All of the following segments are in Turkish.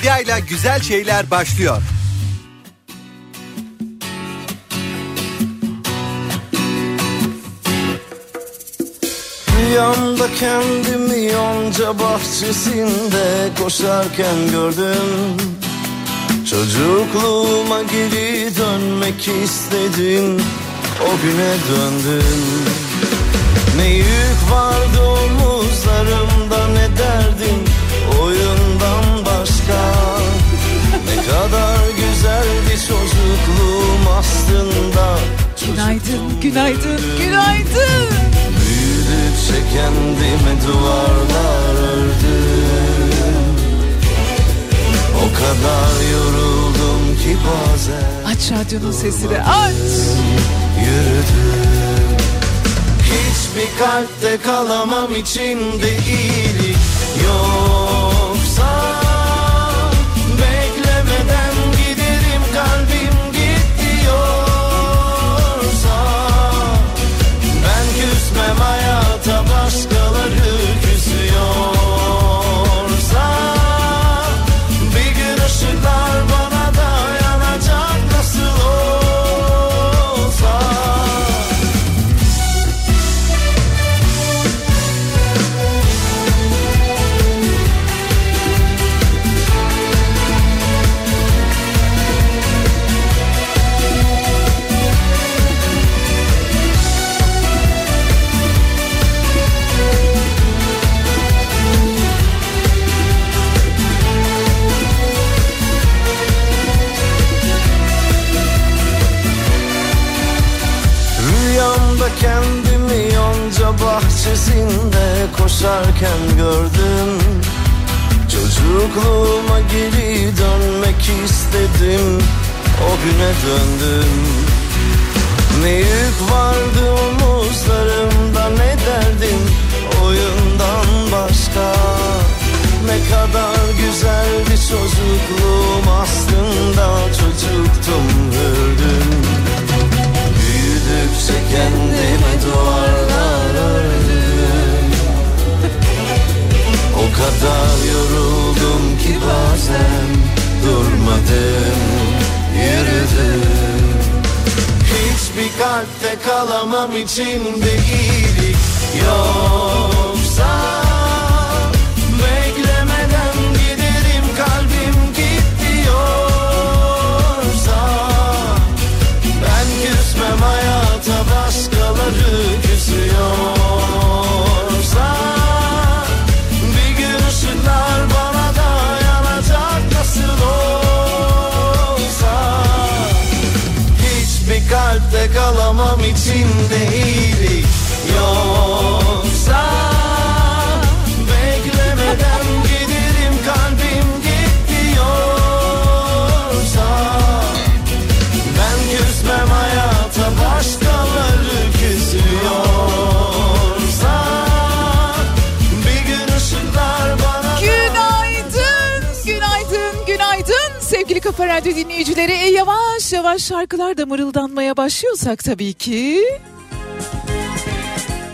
Medya ile güzel şeyler başlıyor. Rüyamda kendimi yonca bahçesinde koşarken gördüm Çocukluğuma geri dönmek istedim O güne döndüm Ne yük vardı omuzlarımda ne derdim çocukluğum aslında Günaydın, günaydın, günaydın. Büyüdükçe kendime duvarlar ördüm O kadar yoruldum ki bazen Aç radyonun sesini aç. yürüdüm Hiçbir kalpte kalamam içinde iyilik yoksa bahçesinde koşarken gördüm. Çocukluğuma geri dönmek istedim. O güne döndüm. Ne yük vardı omuzlarımda ne derdim Oyundan başka. Ne kadar güzeldi çocukluğum aslında Çocuktum hürdüm Büyüdükçe kendime duvarlar kadar yoruldum ki bazen durmadım yürüdüm. Hiçbir kalpte kalamam içimde iyilik yoksa kalpte kalamam Kafa Radyo dinleyicileri. E, yavaş yavaş şarkılar da mırıldanmaya başlıyorsak tabii ki.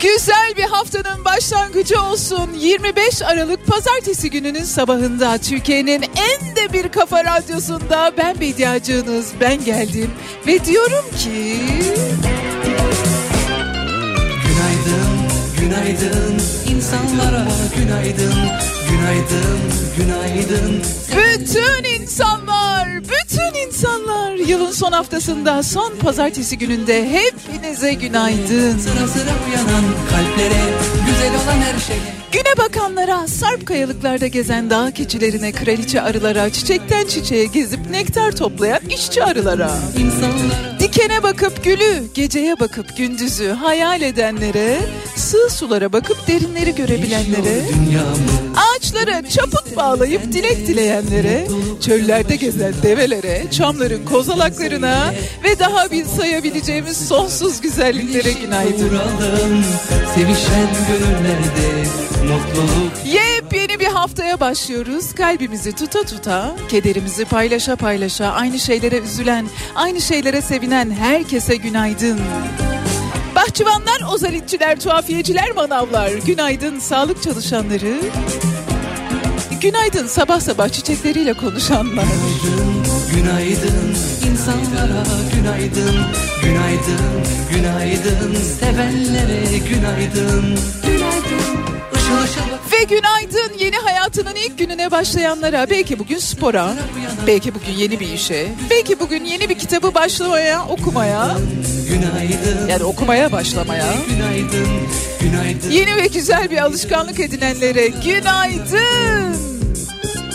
Güzel bir haftanın başlangıcı olsun. 25 Aralık Pazartesi gününün sabahında Türkiye'nin en de bir kafa radyosunda ben Bediacığınız ben geldim ve diyorum ki... Günaydın, günaydın insanlara günaydın, günaydın, günaydın. Bütün bütün insanlar yılın son haftasında son pazartesi gününde hepinize günaydın. Sıra sıra uyanan kalplere, güzel olan her şeye. Güne bakanlara, sarp kayalıklarda gezen dağ keçilerine, kraliçe arılara, çiçekten çiçeğe gezip nektar toplayan işçi arılara. İnsanlara Dikene bakıp gülü, geceye bakıp gündüzü hayal edenlere, sığ sulara bakıp derinleri görebilenlere, ağaçlara çaput bağlayıp dilek dileyenlere, çöllerde gezen develere, çamların kozalaklarına ve daha bir sayabileceğimiz sonsuz güzelliklere günaydın. Sevişen gönüllerde mutluluk Yepyeni bir haftaya başlıyoruz. Kalbimizi tuta tuta, kederimizi paylaşa paylaşa, aynı şeylere üzülen, aynı şeylere sevinen herkese günaydın. Bahçıvanlar, ozalitçiler, tuhafiyeciler, manavlar, günaydın sağlık çalışanları. Günaydın sabah sabah çiçekleriyle konuşanlar. Günaydın, günaydın insanlara günaydın Günaydın, günaydın sevenlere günaydın Günaydın, Ve günaydın yeni hayatının ilk gününe başlayanlara. Belki bugün spora, belki bugün yeni bir işe, belki bugün yeni bir kitabı başlamaya, okumaya, yani okumaya başlamaya. Yeni ve güzel bir alışkanlık edinenlere günaydın.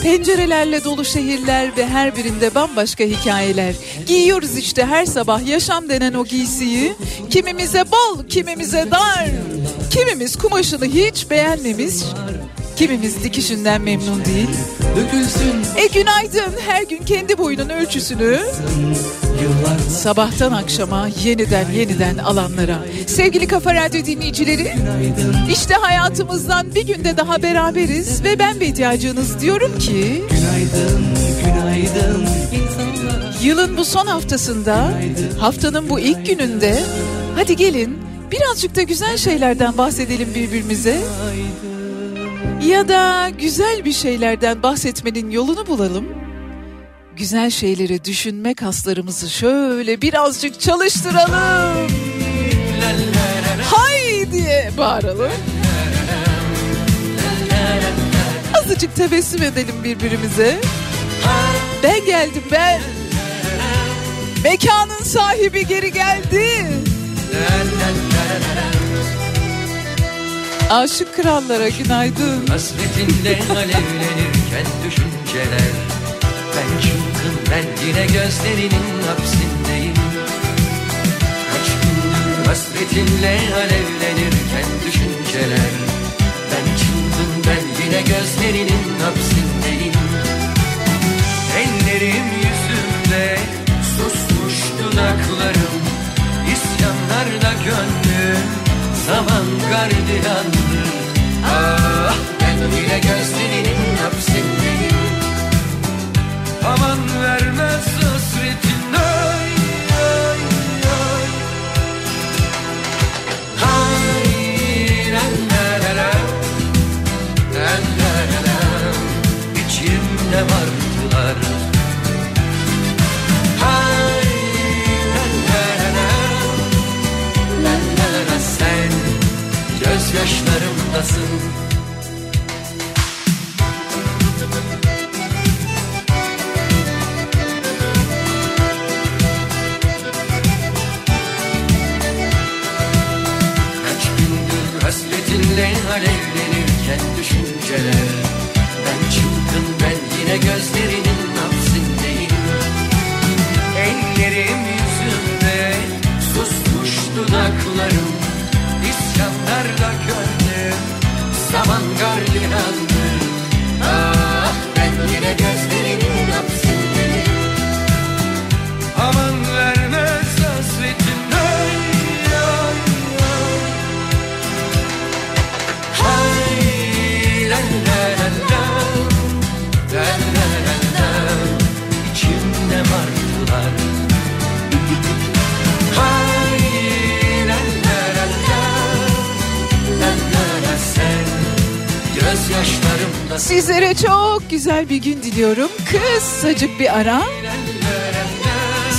Pencerelerle dolu şehirler ve her birinde bambaşka hikayeler. Giyiyoruz işte her sabah yaşam denen o giysiyi. Kimimize bol, kimimize dar. Kimimiz kumaşını hiç beğenmemiş. Kimimiz dikişinden memnun değil. E günaydın her gün kendi boyunun ölçüsünü sabahtan akşama yeniden yeniden alanlara. Sevgili Kafa Radyo dinleyicileri işte hayatımızdan bir günde daha beraberiz ve ben ihtiyacınız diyorum ki günaydın, günaydın. insanlara yılın bu son haftasında haftanın bu ilk gününde hadi gelin birazcık da güzel şeylerden bahsedelim birbirimize. Ya da güzel bir şeylerden bahsetmenin yolunu bulalım. Güzel şeyleri düşünme kaslarımızı şöyle birazcık çalıştıralım. Hay diye bağıralım. Azıcık tebessüm edelim birbirimize. Ben geldim ben. Mekanın sahibi geri geldi. Aşık krallara günaydın. Hasretinle alevlenirken düşünceler Ben çılgın ben yine gözlerinin hapsindeyim. Kaç gündür hasretinle alevlenirken düşünceler. Ben çılgın ben yine gözlerinin hapsindeyim. Ellerim yüzümde susmuş dudaklarım. İsyanlarda gönlüm zaman gardiyandır. Ah ben yine gözlerinin hapsindeyim gözyaşlarımdasın Kaç gündür hasretinle alevlenirken düşünceler ben yine Sizlere çok güzel bir gün diliyorum. Kısacık bir ara.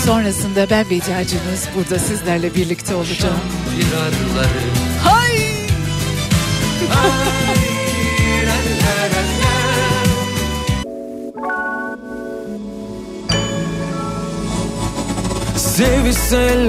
Sonrasında ben Bediacınız burada sizlerle birlikte olacağım. Hay! Sevişse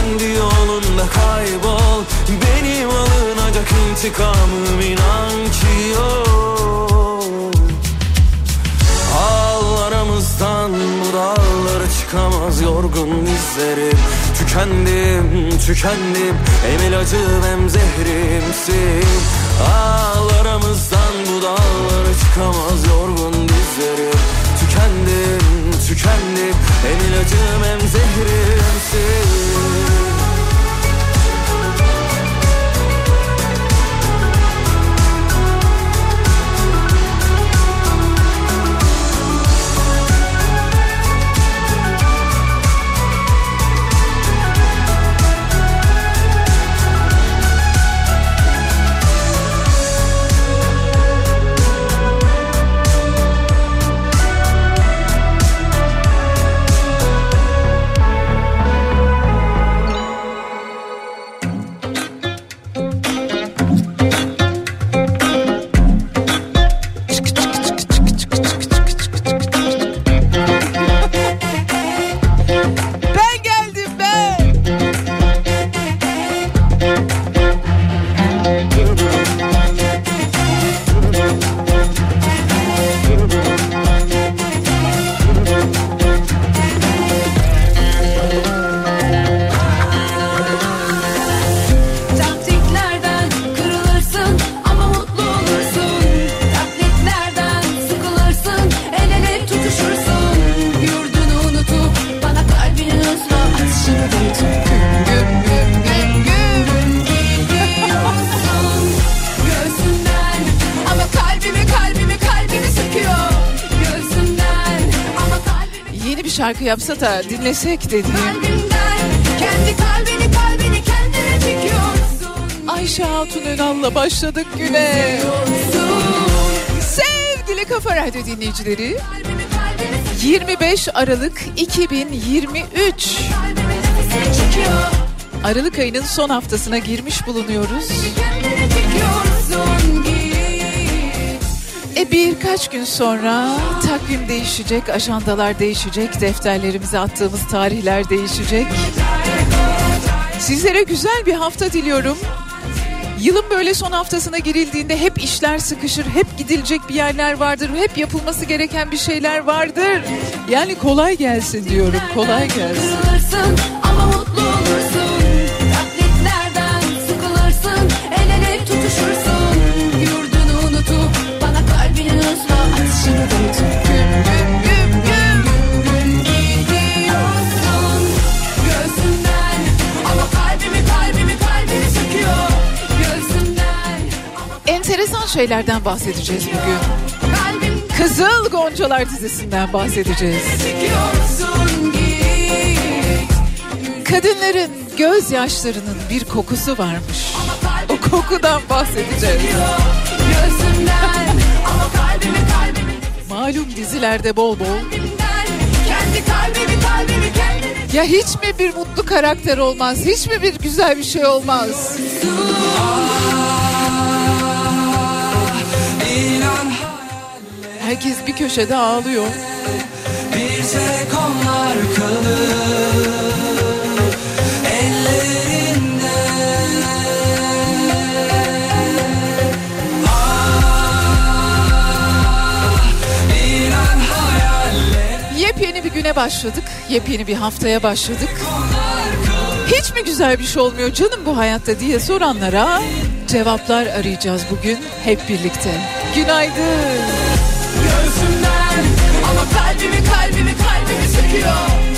Kendi yolunda kaybol. Benim alınacak intikamım inan ki yok. Ağlarımızdan bu dağlara çıkamaz yorgun dizlerim. Tükendim, tükendim. Hem ilacım hem zehrimsin. Ağlarımızdan bu dağlara çıkamaz yorgun dizlerim şarkı yapsa da dinlesek dediğim. kalbimden Kendi kalbini kalbini kendine çekiyorsun Ayşe Hatun Önal'la başladık güne. Sevgili Kafa Radyo dinleyicileri Kalbimi kalbimi 25 Aralık 2023 Kalbime nefesini çekiyor Aralık ayının son haftasına girmiş bulunuyoruz. Kendine çekiyorsun birkaç gün sonra takvim değişecek, ajandalar değişecek, defterlerimize attığımız tarihler değişecek. Sizlere güzel bir hafta diliyorum. Yılın böyle son haftasına girildiğinde hep işler sıkışır, hep gidilecek bir yerler vardır, hep yapılması gereken bir şeyler vardır. Yani kolay gelsin diyorum, kolay gelsin. Şeylerden bahsedeceğiz bugün. Kızıl Goncalar dizisinden bahsedeceğiz. Kadınların gözyaşlarının bir kokusu varmış. O kokudan bahsedeceğiz. Malum dizilerde bol bol. Ya hiç mi bir mutlu karakter olmaz? Hiç mi bir güzel bir şey olmaz? İnan Herkes bir köşede ağlıyor. Bir tek onlar kalır. yepyeni bir güne başladık. Yepyeni bir haftaya başladık. Hiç mi güzel bir şey olmuyor canım bu hayatta diye soranlara cevaplar arayacağız bugün hep birlikte. Günaydın kalbimi kalbimi kalbimi söküyor.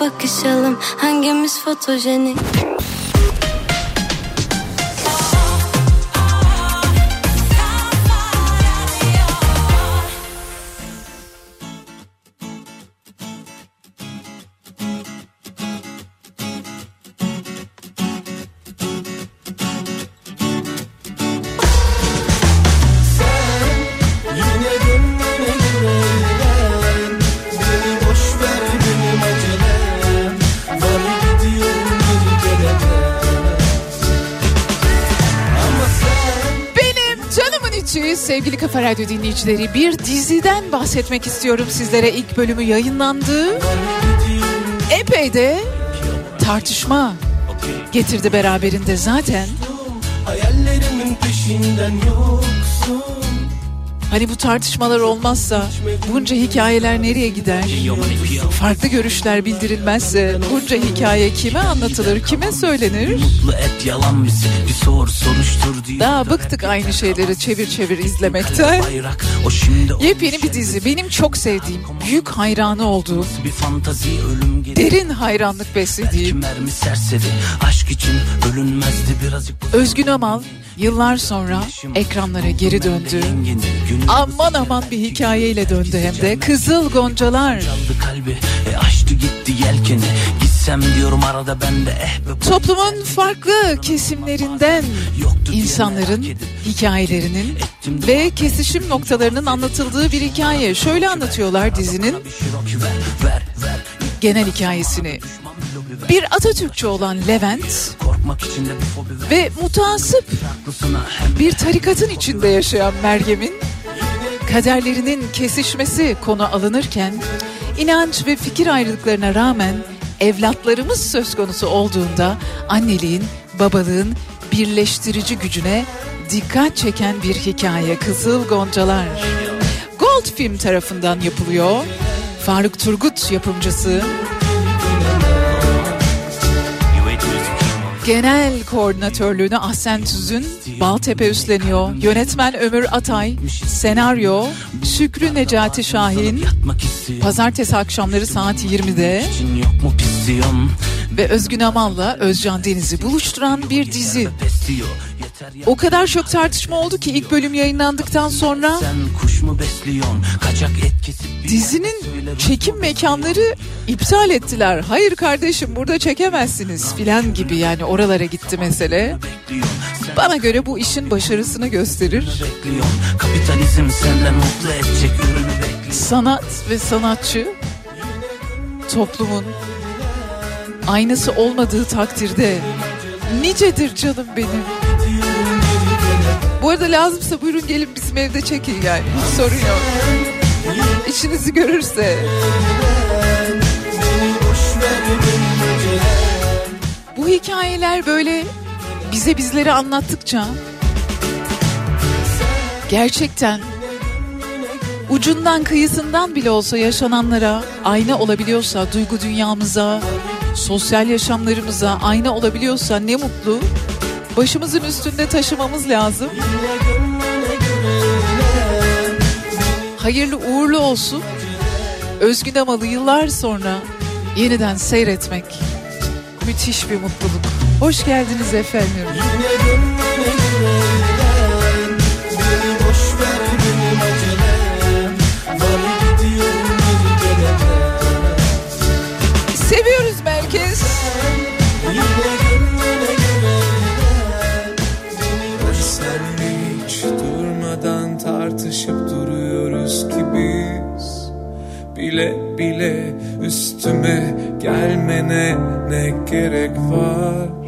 bakışalım. Hangimiz fotojenik? Kafa Radyo dinleyicileri bir diziden bahsetmek istiyorum sizlere. ilk bölümü yayınlandı. Epey de tartışma getirdi beraberinde zaten. Hayallerimin peşinden yok Hani bu tartışmalar olmazsa bunca hikayeler nereye gider? Farklı görüşler bildirilmezse bunca hikaye kime anlatılır, kime söylenir? Daha bıktık aynı şeyleri çevir çevir izlemekten. O şimdi Yepyeni bir dizi. Benim çok sevdiğim, büyük hayranı olduğum, bir fantazi ölüm derin hayranlık beslediğim. aşk için ölünmezdi birazcık. Özgün Amal yıllar sonra ekranlara geri döndü. Aman aman bir hikayeyle döndü hem de. Kızıl Goncalar. Kalbi, e açtı gitti yelkeni desem diyorum arada ben de eh be Toplumun farklı kesimlerinden insanların hikayelerinin ve kesişim noktalarının anlatıldığı bir hikaye. Şöyle anlatıyorlar dizinin ver genel hikayesini. Bir Atatürkçü olan Levent ve mutasip bir tarikatın içinde yaşayan Meryem'in kaderlerinin kesişmesi konu alınırken inanç ve fikir ayrılıklarına rağmen evlatlarımız söz konusu olduğunda anneliğin, babalığın birleştirici gücüne dikkat çeken bir hikaye Kızıl Goncalar. Gold Film tarafından yapılıyor. Faruk Turgut yapımcısı. Genel koordinatörlüğünü Ahsen Tüzün, Baltepe üstleniyor. Yönetmen Ömür Atay, senaryo Şükrü Necati Şahin. Pazartesi akşamları saat 20'de ve Özgün Amal'la Özcan Deniz'i buluşturan bir dizi. O kadar çok tartışma oldu ki ilk bölüm yayınlandıktan sonra dizinin çekim mekanları iptal ettiler. Hayır kardeşim burada çekemezsiniz filan gibi yani oralara gitti mesele. Bana göre bu işin başarısını gösterir. Sanat ve sanatçı toplumun aynası olmadığı takdirde nicedir canım benim. Bu arada lazımsa buyurun gelin bizim evde çekin yani hiç sorun yok. İşinizi görürse. Bu hikayeler böyle bize bizleri anlattıkça gerçekten ucundan kıyısından bile olsa yaşananlara ayna olabiliyorsa duygu dünyamıza, sosyal yaşamlarımıza ayna olabiliyorsa ne mutlu. Başımızın üstünde taşımamız lazım. Hayırlı uğurlu olsun. Özgün Amalı yıllar sonra yeniden seyretmek müthiş bir mutluluk. Hoş geldiniz efendim. Bile üstüme gelmene ne gerek var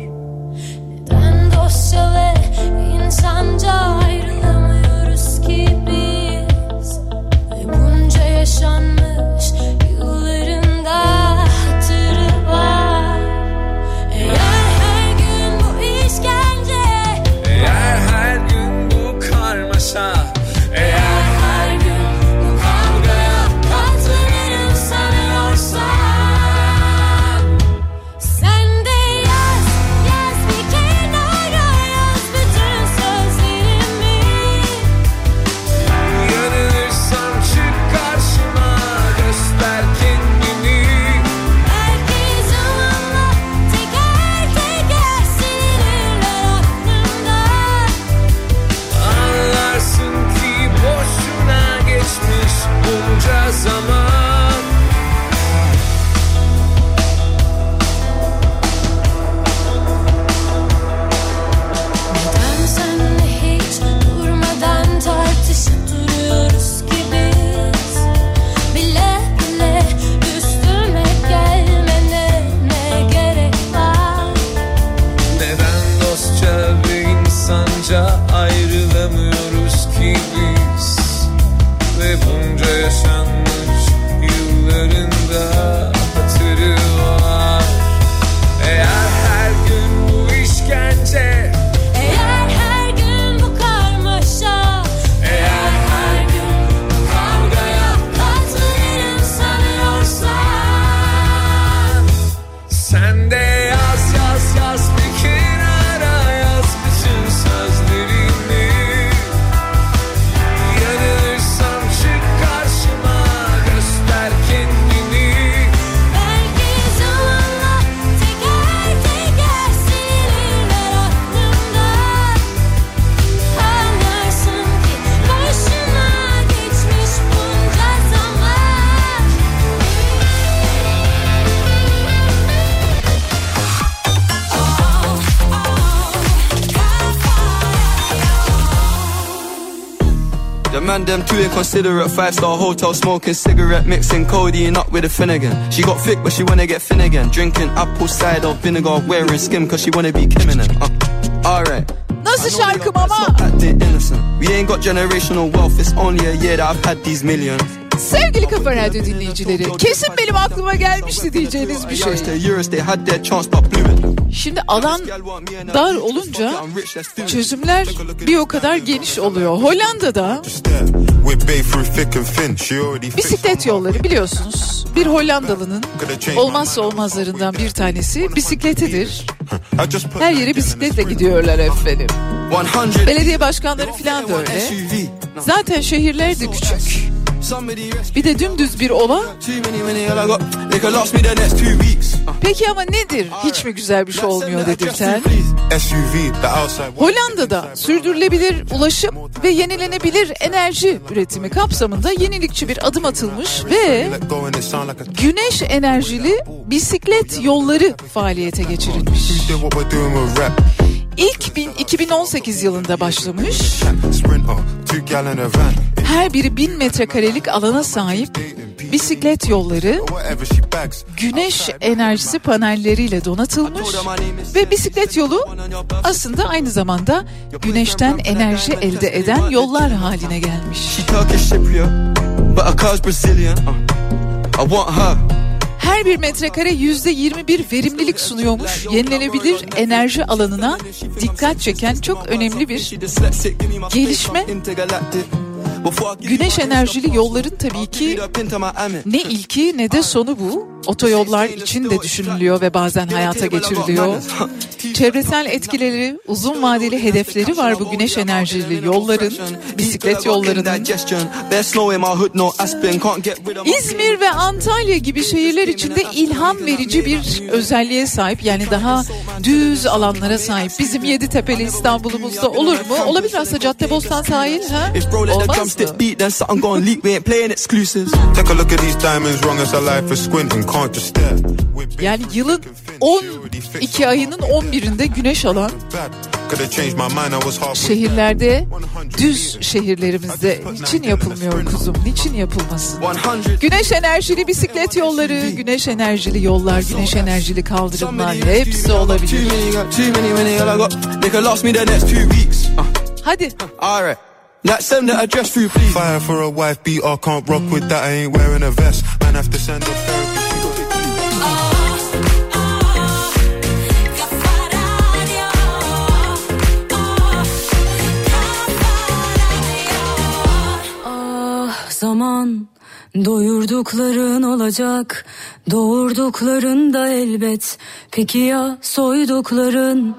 inconsiderate. Five star hotel smoking cigarette, mixing codeine up with a Finnegan. She got thick, but she wanna get thin again. Drinking apple cider vinegar, wearing skim, cause she wanna be Kim Uh, Alright. Nasıl şarkım ama? Not that they innocent. We ain't got generational wealth. It's only a year that I've had these millions. Sevgili Kafa Radyo dinleyicileri, kesin benim aklıma gelmişti diyeceğiniz bir şey. Şimdi alan dar olunca çözümler bir o kadar geniş oluyor. Hollanda'da bisiklet yolları biliyorsunuz. Bir Hollandalı'nın olmazsa olmazlarından bir tanesi bisikletidir. Her yere bisikletle gidiyorlar efendim. 100 Belediye başkanları falan da öyle. Zaten şehirler de küçük. Bir de dümdüz bir. Uh, Peki ama nedir hiç mi güzel bir şey olmuyor dedirten? Hollanda'da sürdürülebilir ulaşım ve yenilenebilir enerji üretimi kapsamında yenilikçi bir adım atılmış ve güneş enerjili bisiklet yolları faaliyete geçirilmiş. İlk bin, 2018 yılında başlamış. Her biri bin metrekarelik alana sahip bisiklet yolları güneş enerjisi panelleriyle donatılmış ve bisiklet yolu aslında aynı zamanda güneşten enerji elde eden yollar haline gelmiş. Her bir metrekare yüzde 21 verimlilik sunuyormuş. Yenilenebilir enerji alanına dikkat çeken çok önemli bir Gelişme. Güneş enerjili yolların tabii ki ne ilki ne de sonu bu. Otoyollar için de düşünülüyor ve bazen hayata geçiriliyor. Çevresel etkileri, uzun vadeli hedefleri var bu güneş enerjili yolların, bisiklet yollarının. İzmir ve Antalya gibi şehirler içinde ilham verici bir özelliğe sahip. Yani daha düz alanlara sahip. Bizim Yeditepe'li İstanbul'umuzda olur mu? Olabilir aslında Caddebostan sahil. Ha? Olmaz mı? Take a look at these diamonds, wrong as a life is squinting, can't just stare. Yani yılın thick and thin. She already fixed 12 ayının 11'inde güneş alan şehirlerde düz şehirlerimizde niçin yapılmıyor kuzum? Niçin yapılmasın? Güneş enerjili bisiklet yolları, güneş enerjili yollar, güneş enerjili kaldırımlar hepsi olabilir. Hadi Alright. Now send the address through, please. Fire for a wife beater, can't rock with that, I ain't wearing a vest. Man, have to send her therapy. Ah zaman doyurdukların olacak doğurdukların da elbet peki ya soydukların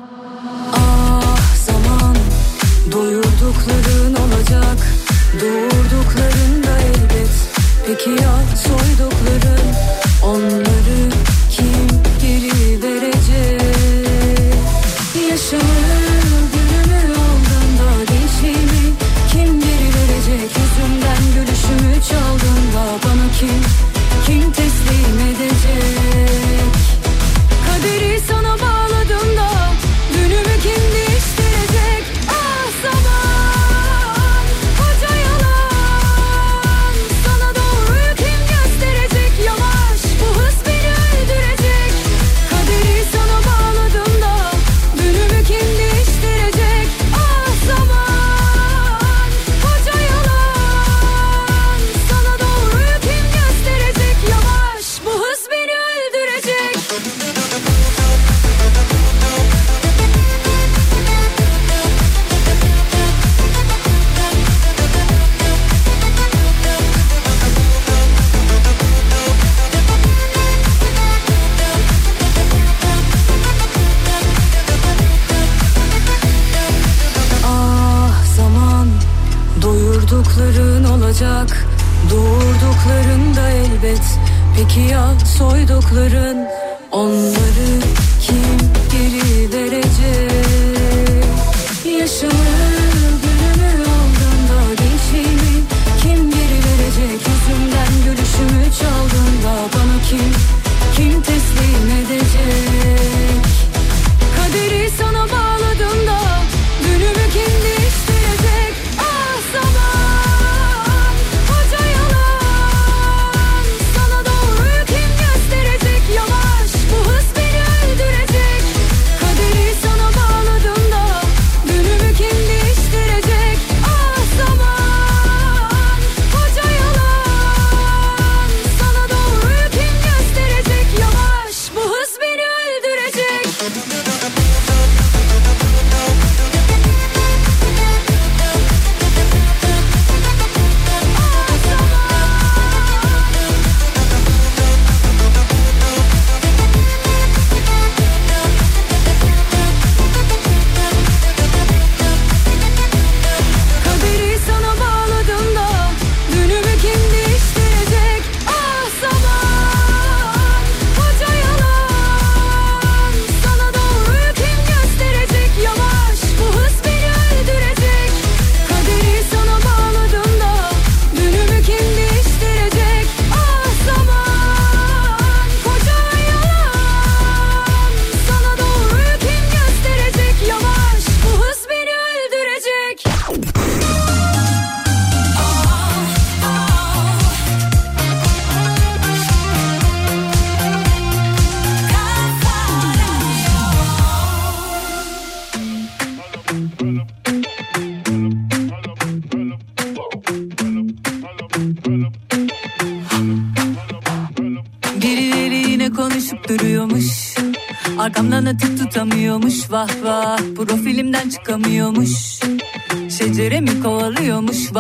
Ah zaman doyurdukların doğurdukların da elbet. Peki ya soydukların? Onları kim geri verecek? Yaşamı gülümü aldığında gençliğimi kim geri verecek? Yüzümden gülüşümü çaldığında bana kim kim teslim edecek Peki ya soydukların Onları kim geri verecek? Yaşamı gülümü aldığında Gençliğimi kim geri verecek? Yüzümden gülüşümü çaldığında Bana kim kim teslim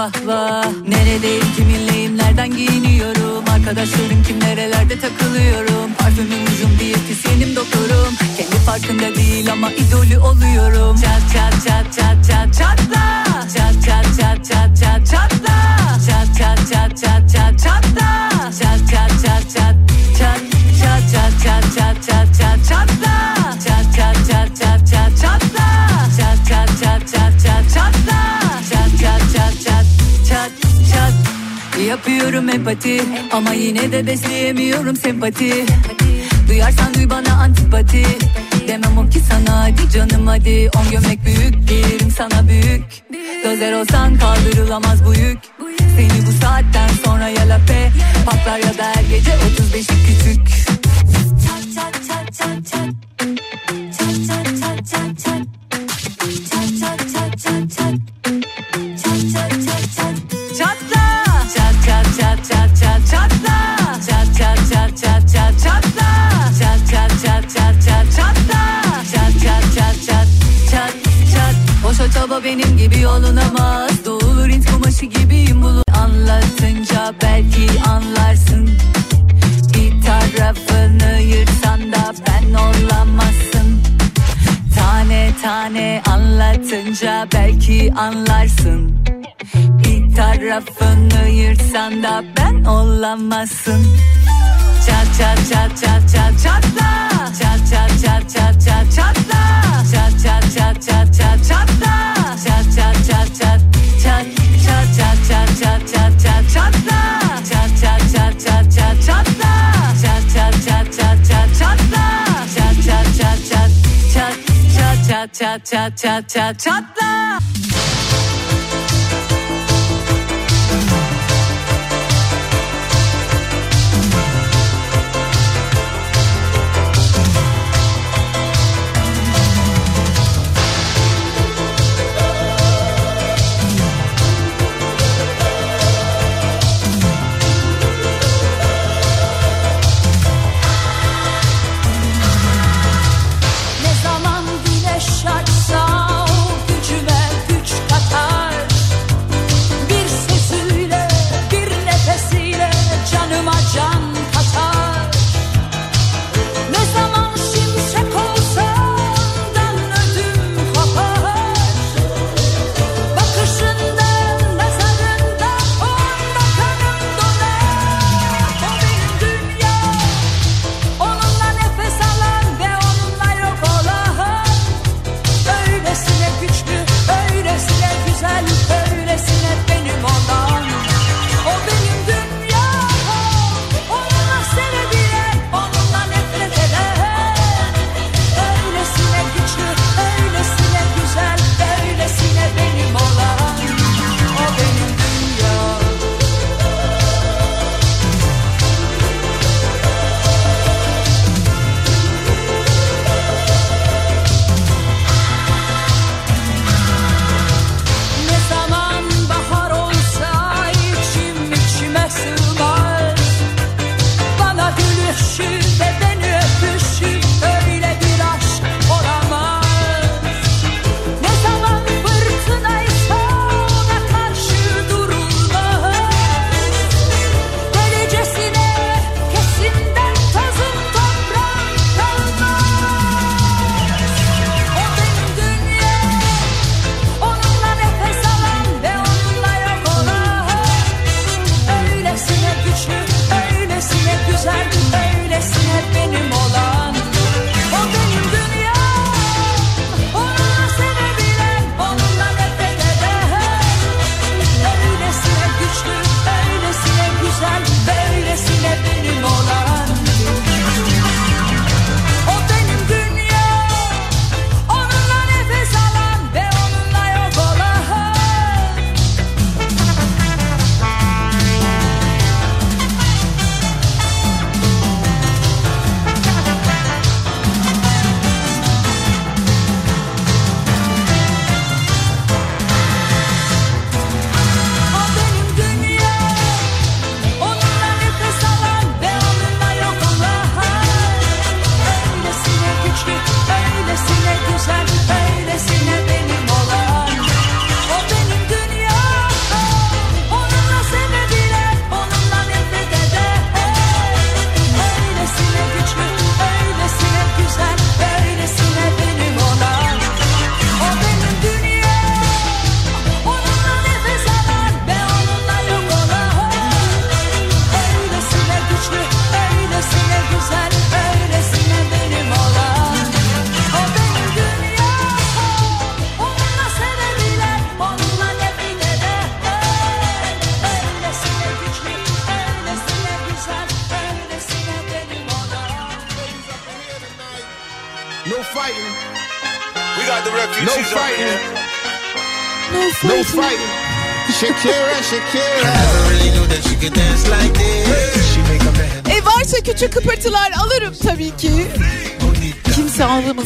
vah vah. Neredeyim kiminleyim nereden giyiniyorum? Arkadaşlarım kim nerelerde takılıyorum? Parfümüm ucum diyetisyenim doktorum. Kendi farkında değil ama idolü oluyorum yine de besleyemiyorum sempati. Duyarsan duy bana antipati. Demem o ki sana hadi canım hadi. On gömlek büyük giyerim sana büyük. Gözler olsan kaldırılamaz bu yük. Seni bu saatten sonra ya lape Patlar ya da her gece 35'i küçük Boşa çaba benim gibi yolunamaz Doğulur int kumaşı gibiyim bulun Anlatınca belki anlarsın. Bir tarafını yırtsan da ben olamazsın. Tane tane anlatınca belki anlarsın. Bir tarafını yırtsan da ben olamazsın. Çat çat çat çat çat çatla. Çat çat çat çat çat çatla. Çat çat çat çat çat çatla çat çat çat çat çat çat çatla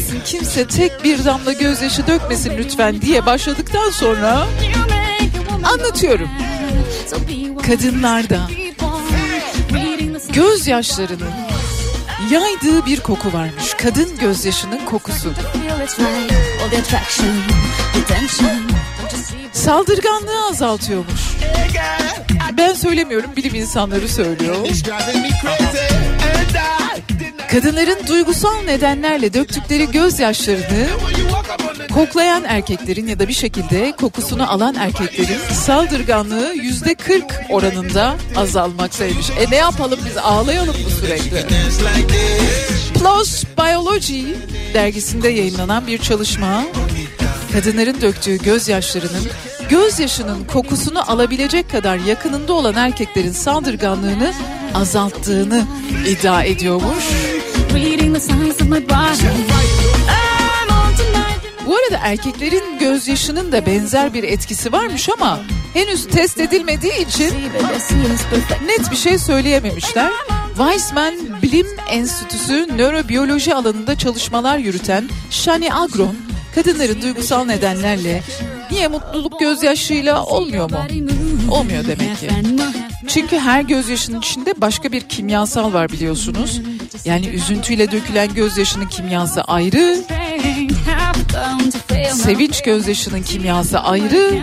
Ağlamasın, kimse tek bir damla gözyaşı dökmesin lütfen diye başladıktan sonra anlatıyorum. Kadınlarda gözyaşlarının yaydığı bir koku varmış. Kadın gözyaşının kokusu. Saldırganlığı azaltıyormuş. Ben söylemiyorum, bilim insanları söylüyor. Kadınların duygusal nedenlerle döktükleri gözyaşlarını koklayan erkeklerin ya da bir şekilde kokusunu alan erkeklerin saldırganlığı yüzde 40 oranında azalmaktaymış. E ne yapalım biz ağlayalım bu sürekli. PLOS Biology dergisinde yayınlanan bir çalışma kadınların döktüğü gözyaşlarının gözyaşının kokusunu alabilecek kadar yakınında olan erkeklerin saldırganlığını azalttığını iddia ediyormuş. Bu arada erkeklerin gözyaşının da benzer bir etkisi varmış ama henüz test edilmediği için net bir şey söyleyememişler. Weizmann Bilim Enstitüsü nörobiyoloji alanında çalışmalar yürüten Shani Agron, kadınların duygusal nedenlerle niye mutluluk gözyaşıyla olmuyor mu? Olmuyor demek ki. Çünkü her gözyaşının içinde başka bir kimyasal var biliyorsunuz. Yani üzüntüyle dökülen gözyaşının kimyası ayrı. Sevinç gözyaşının kimyası ayrı.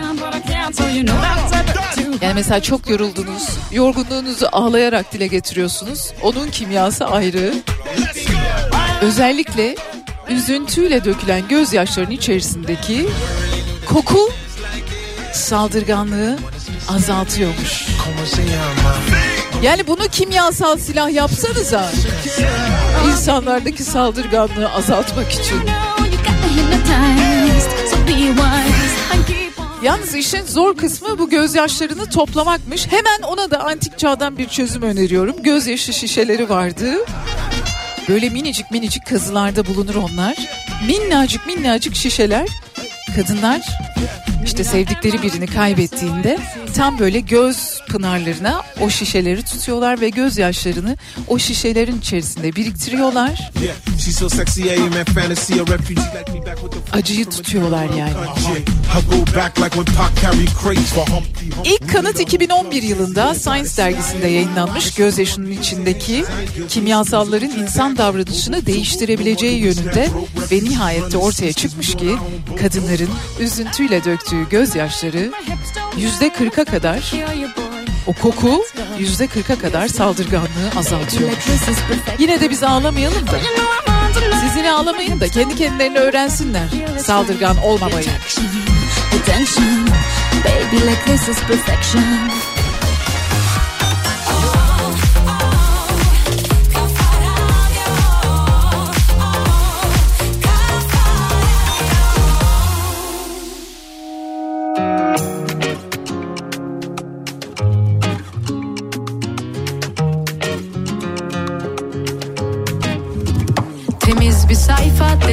Yani mesela çok yoruldunuz. Yorgunluğunuzu ağlayarak dile getiriyorsunuz. Onun kimyası ayrı. Özellikle üzüntüyle dökülen gözyaşlarının içerisindeki koku saldırganlığı azaltıyormuş. Yani bunu kimyasal silah yapsanıza insanlardaki saldırganlığı azaltmak için. Yalnız işin zor kısmı bu gözyaşlarını toplamakmış. Hemen ona da antik çağdan bir çözüm öneriyorum. Gözyaşı şişeleri vardı. Böyle minicik minicik kazılarda bulunur onlar. Minnacık minnacık şişeler. Kadınlar işte sevdikleri birini kaybettiğinde tam böyle göz pınarlarına o şişeleri tutuyorlar ve gözyaşlarını o şişelerin içerisinde biriktiriyorlar. Acıyı tutuyorlar yani. İlk kanıt 2011 yılında Science dergisinde yayınlanmış gözyaşının içindeki kimyasalların insan davranışını değiştirebileceği yönünde ve nihayette ortaya çıkmış ki kadınların üzüntüyle döktüğü gözyaşları yüzde 40'a kadar o koku yüzde 40'a kadar saldırganlığı azaltıyor. Yine de biz ağlamayalım da. Siz yine ağlamayın da kendi kendilerini öğrensinler. Saldırgan olmamayı.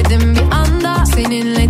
Dedim bir anda Seninle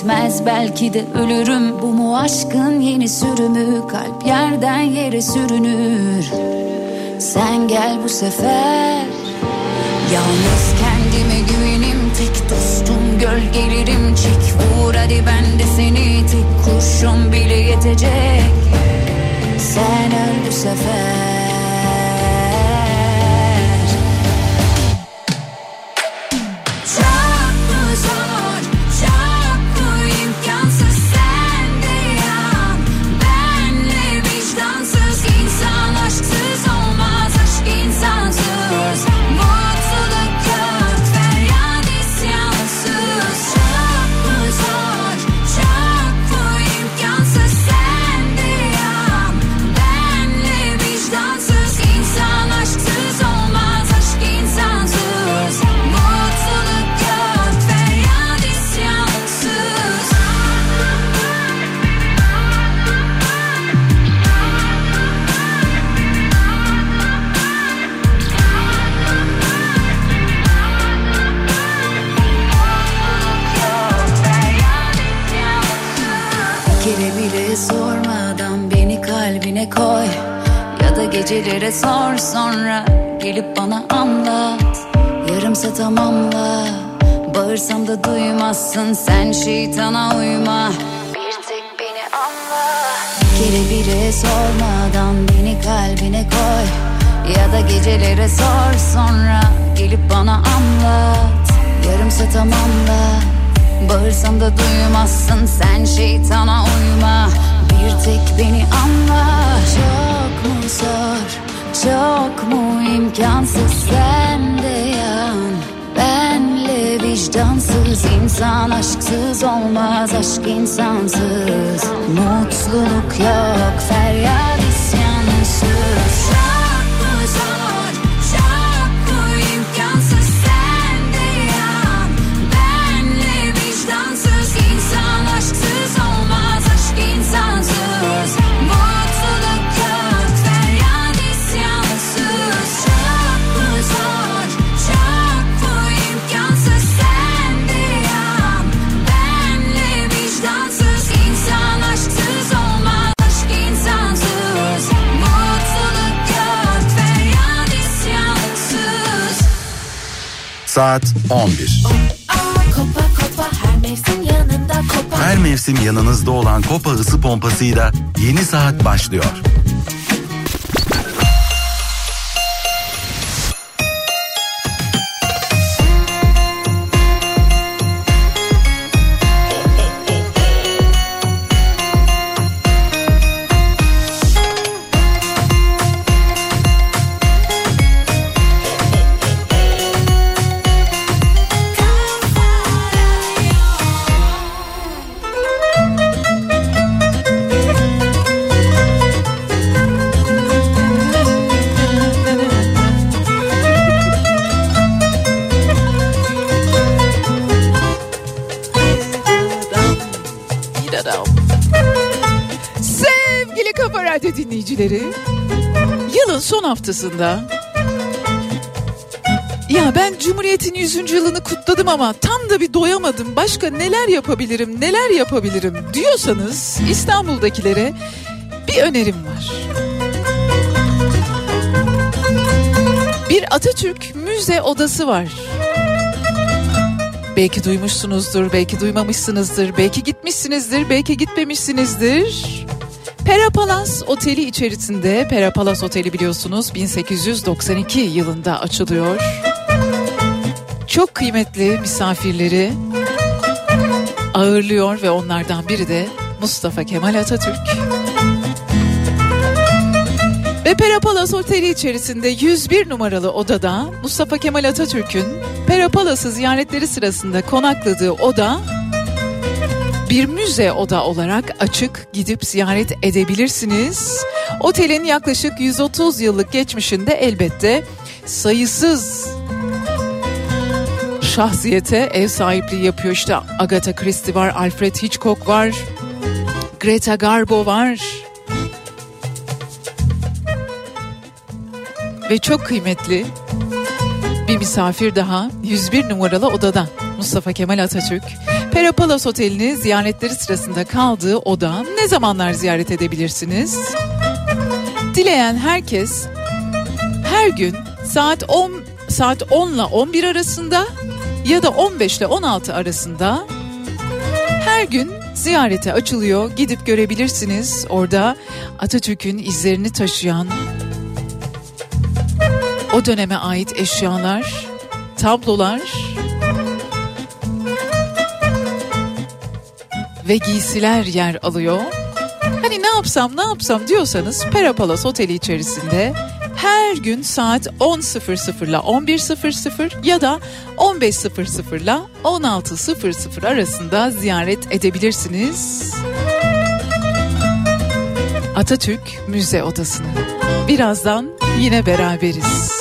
yetmez belki de ölürüm. Bu mu aşkın yeni sürümü? Kalp yerden yere sürünür. Sen gel bu sefer. Yalnız kendime güvenim tek dostum gölgelerim çek vur hadi ben de seni. Tek kurşun bile yetecek. Sen öl bu sefer Bağırsam da duymazsın. Sen şeytana uyma. Bir tek beni anla. Bir kere bile sormadan beni kalbine koy. Ya da gecelere sor sonra gelip bana anlat. Yarımsa tamamla. Bağırsam da duymazsın. Sen şeytana uyma. Bir tek beni anla. Çok mu zor çok mu imkansız? Sen de yan Benle vicdansız insan aşksız olmaz aşk insansız. Mutluluk yok feryat Saat 11. Kopa kopa her mevsim yanında kopa Her mevsim yanınızda olan Kopa ısı pompasıyla yeni saat başlıyor. Haftasında ya ben Cumhuriyet'in 100. yılını kutladım ama tam da bir doyamadım. Başka neler yapabilirim, neler yapabilirim diyorsanız İstanbul'dakilere bir önerim var. Bir Atatürk müze odası var. Belki duymuşsunuzdur, belki duymamışsınızdır, belki gitmişsinizdir, belki gitmemişsinizdir. Perapalas Oteli içerisinde, Perapalas Oteli biliyorsunuz 1892 yılında açılıyor. Çok kıymetli misafirleri ağırlıyor ve onlardan biri de Mustafa Kemal Atatürk. Ve Perapalas Oteli içerisinde 101 numaralı odada Mustafa Kemal Atatürk'ün Perapalas'ı ziyaretleri sırasında konakladığı oda bir müze oda olarak açık gidip ziyaret edebilirsiniz. Otelin yaklaşık 130 yıllık geçmişinde elbette sayısız şahsiyete ev sahipliği yapıyor. İşte Agatha Christie var, Alfred Hitchcock var, Greta Garbo var. Ve çok kıymetli bir misafir daha 101 numaralı odada Mustafa Kemal Atatürk. Perapalas Oteli'ni ziyaretleri sırasında kaldığı oda ne zamanlar ziyaret edebilirsiniz? Dileyen herkes her gün saat 10 saat 10 ile 11 arasında ya da 15 ile 16 arasında her gün ziyarete açılıyor. Gidip görebilirsiniz. Orada Atatürk'ün izlerini taşıyan o döneme ait eşyalar, tablolar ve giysiler yer alıyor. Hani ne yapsam ne yapsam diyorsanız Perapalas Oteli içerisinde her gün saat 10.00 ile 11.00 ya da 15.00 ile 16.00 arasında ziyaret edebilirsiniz. Atatürk Müze Odası'nı. Birazdan yine beraberiz.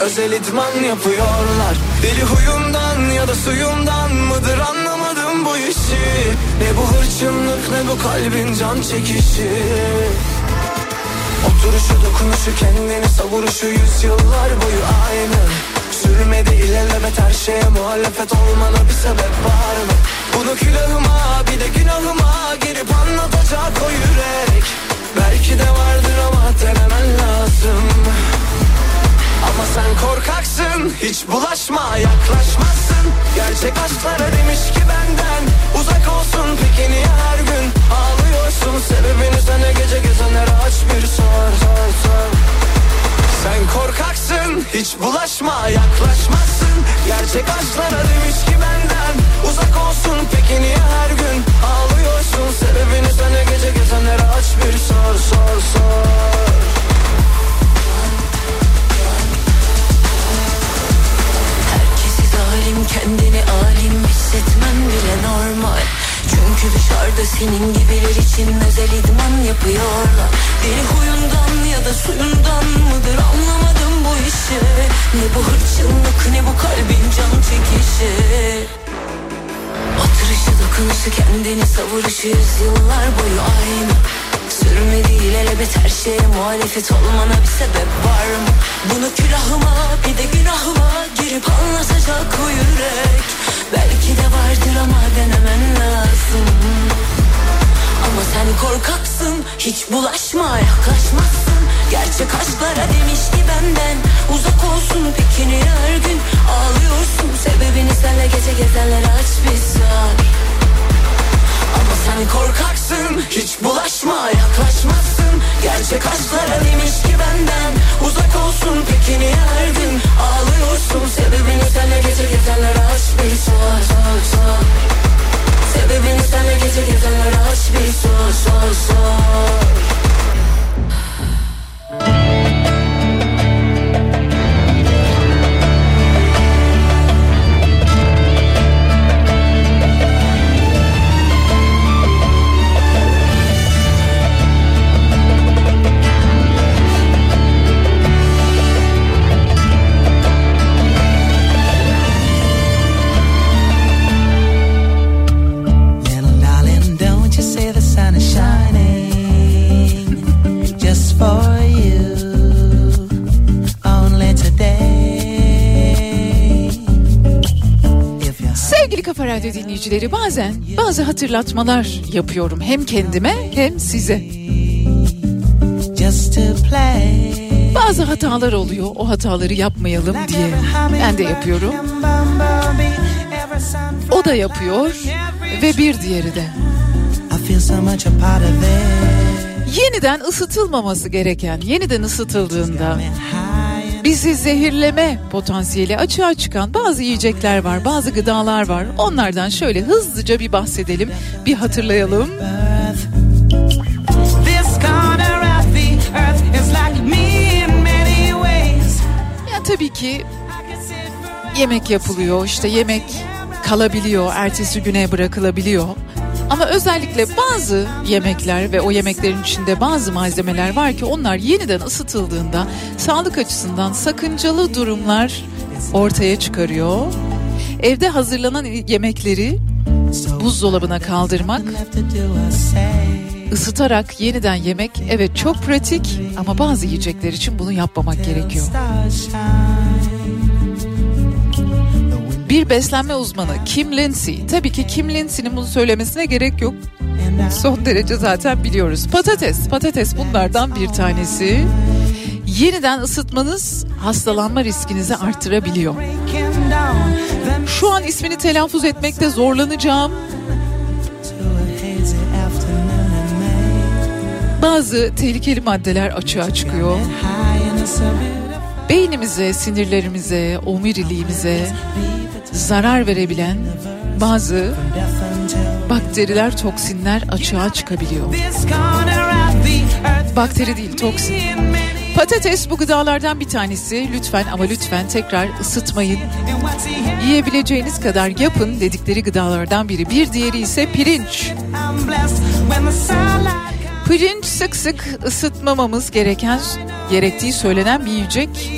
Özel idman yapıyorlar. Deli huyundan ya da suyundan mıdır anlamadım bu işi. Ne bu hırçınlık ne bu kalbin can çekişi. Oturuşu dokunuşu kendini savuruşu yüzyıllar boyu aynı. Sürmedi ilelebet her şeye muhalefet olmana bir sebep var mı? Bunu külahıma bir de günahıma girip anlatacak o yürek. Belki de vardır ama denemen lazım Ama sen korkaksın hiç bulaşma yaklaşmazsın. Gerçek aşklara demiş ki benden Uzak olsun peki niye her gün ağlıyorsun? Sebebini sana gece gezenlere aç bir sor sor sor. Sen korkaksın hiç bulaşma yaklaşmazsın. Gerçek aşklara demiş ki benden Uzak olsun peki niye her gün ağlıyorsun? Sebebini sana gece gezenlere aç bir sor sor sor Zalim kendini alim hissetmen bile normal. Çünkü dışarıda senin gibiler için özel idman yapıyorlar. Deli huyundan ya da suyundan mıdır anlamadım bu işi. Ne bu hırçınlık ne bu kalbin can çekişi. Oturuşu dokunuşu kendini savuruşu yüzyıllar boyu aynı Sürmedi ilelebet her şeye muhalefet olmana bir sebep var mı? Bunu külahıma bir de günahıma girip anlatacak o yürek. Belki de vardır ama denemen lazım. Ama sen korkaksın hiç bulaşma yaklaşmazsın. Gerçek aşklara demiş ki benden uzak olsun Peki niye her gün ağlıyorsun Sebebini senle gece gezenlere aç bir sor Ama sen korkaksın hiç bulaşma yaklaşmazsın. Gerçek aşklara demiş ki benden Uzak olsun. Peki niye her ağlıyorsun Sebebini senle gece gezenlere aç bir sor sor sor Sebebini senle gece gezenlere aç bir sor sor sor Sevgili Kafa Radyo dinleyicileri bazen bazı hatırlatmalar yapıyorum hem kendime hem size. Bazı hatalar oluyor o hataları yapmayalım diye ben de yapıyorum. O da yapıyor ve bir diğeri de. Yeniden ısıtılmaması gereken, yeniden ısıtıldığında bizi zehirleme potansiyeli açığa çıkan bazı yiyecekler var, bazı gıdalar var. Onlardan şöyle hızlıca bir bahsedelim, bir hatırlayalım. Ya tabii ki yemek yapılıyor, işte yemek kalabiliyor, ertesi güne bırakılabiliyor. Ama özellikle bazı yemekler ve o yemeklerin içinde bazı malzemeler var ki onlar yeniden ısıtıldığında sağlık açısından sakıncalı durumlar ortaya çıkarıyor. Evde hazırlanan yemekleri buzdolabına kaldırmak, ısıtarak yeniden yemek evet çok pratik ama bazı yiyecekler için bunu yapmamak gerekiyor. Bir beslenme uzmanı Kim Lindsay, tabii ki Kim Lindsay'nin bunu söylemesine gerek yok. Son derece zaten biliyoruz. Patates, patates bunlardan bir tanesi. Yeniden ısıtmanız hastalanma riskinizi artırabiliyor. Şu an ismini telaffuz etmekte zorlanacağım. Bazı tehlikeli maddeler açığa çıkıyor. Beynimize, sinirlerimize, omuriliğimize zarar verebilen bazı bakteriler, toksinler açığa çıkabiliyor. Bakteri değil, toksin. Patates bu gıdalardan bir tanesi. Lütfen ama lütfen tekrar ısıtmayın. Yiyebileceğiniz kadar yapın dedikleri gıdalardan biri. Bir diğeri ise pirinç. Pirinç sık sık ısıtmamamız gereken gerektiği söylenen bir yiyecek.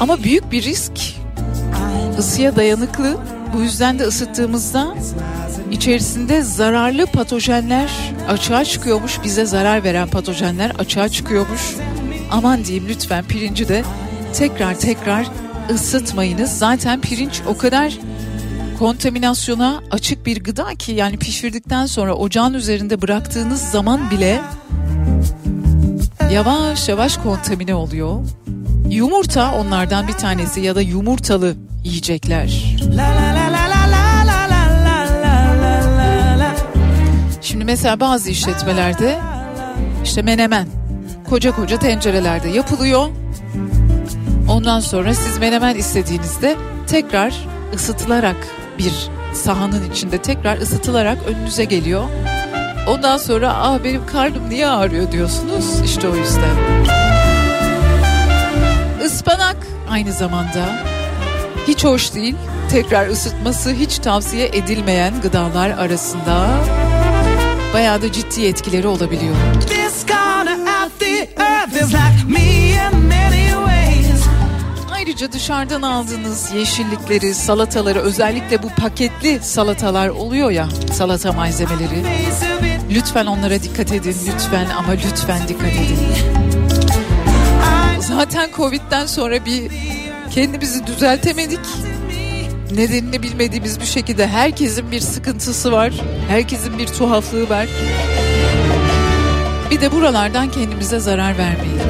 Ama büyük bir risk. Isıya dayanıklı. Bu yüzden de ısıttığımızda içerisinde zararlı patojenler açığa çıkıyormuş. Bize zarar veren patojenler açığa çıkıyormuş. Aman diyeyim lütfen pirinci de tekrar tekrar ısıtmayınız. Zaten pirinç o kadar kontaminasyona açık bir gıda ki yani pişirdikten sonra ocağın üzerinde bıraktığınız zaman bile yavaş yavaş kontamine oluyor. Yumurta onlardan bir tanesi ya da yumurtalı yiyecekler. Şimdi mesela bazı işletmelerde işte menemen koca koca tencerelerde yapılıyor. Ondan sonra siz menemen istediğinizde tekrar ısıtılarak bir sahanın içinde tekrar ısıtılarak önünüze geliyor. Ondan sonra ah benim karnım niye ağrıyor diyorsunuz işte o yüzden. Ispanak aynı zamanda hiç hoş değil. Tekrar ısıtması hiç tavsiye edilmeyen gıdalar arasında bayağı da ciddi etkileri olabiliyor. Ayrıca dışarıdan aldığınız yeşillikleri, salataları özellikle bu paketli salatalar oluyor ya salata malzemeleri. Lütfen onlara dikkat edin lütfen ama lütfen dikkat edin. Zaten Covid'den sonra bir kendimizi düzeltemedik. Nedenini bilmediğimiz bir şekilde herkesin bir sıkıntısı var. Herkesin bir tuhaflığı var. Bir de buralardan kendimize zarar vermeyin.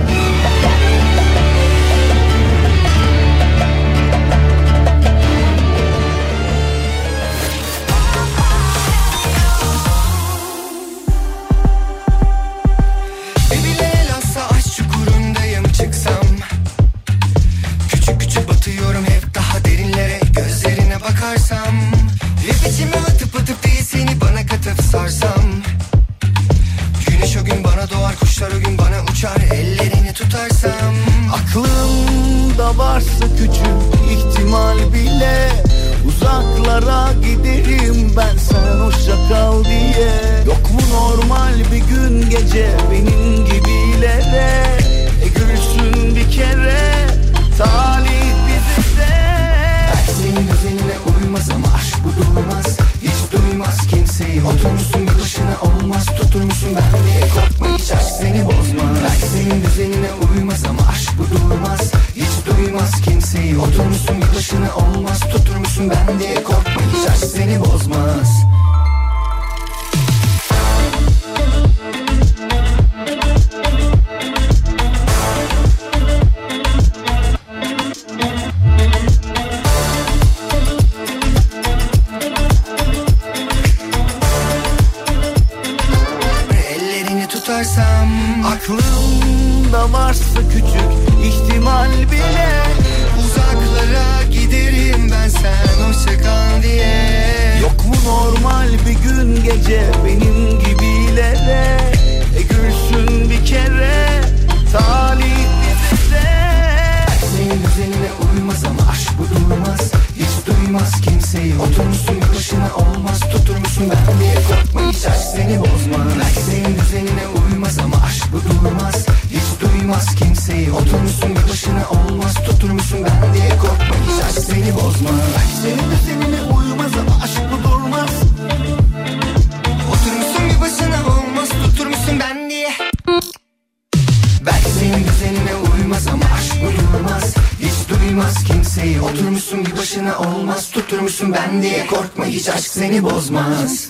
Seni bozmaz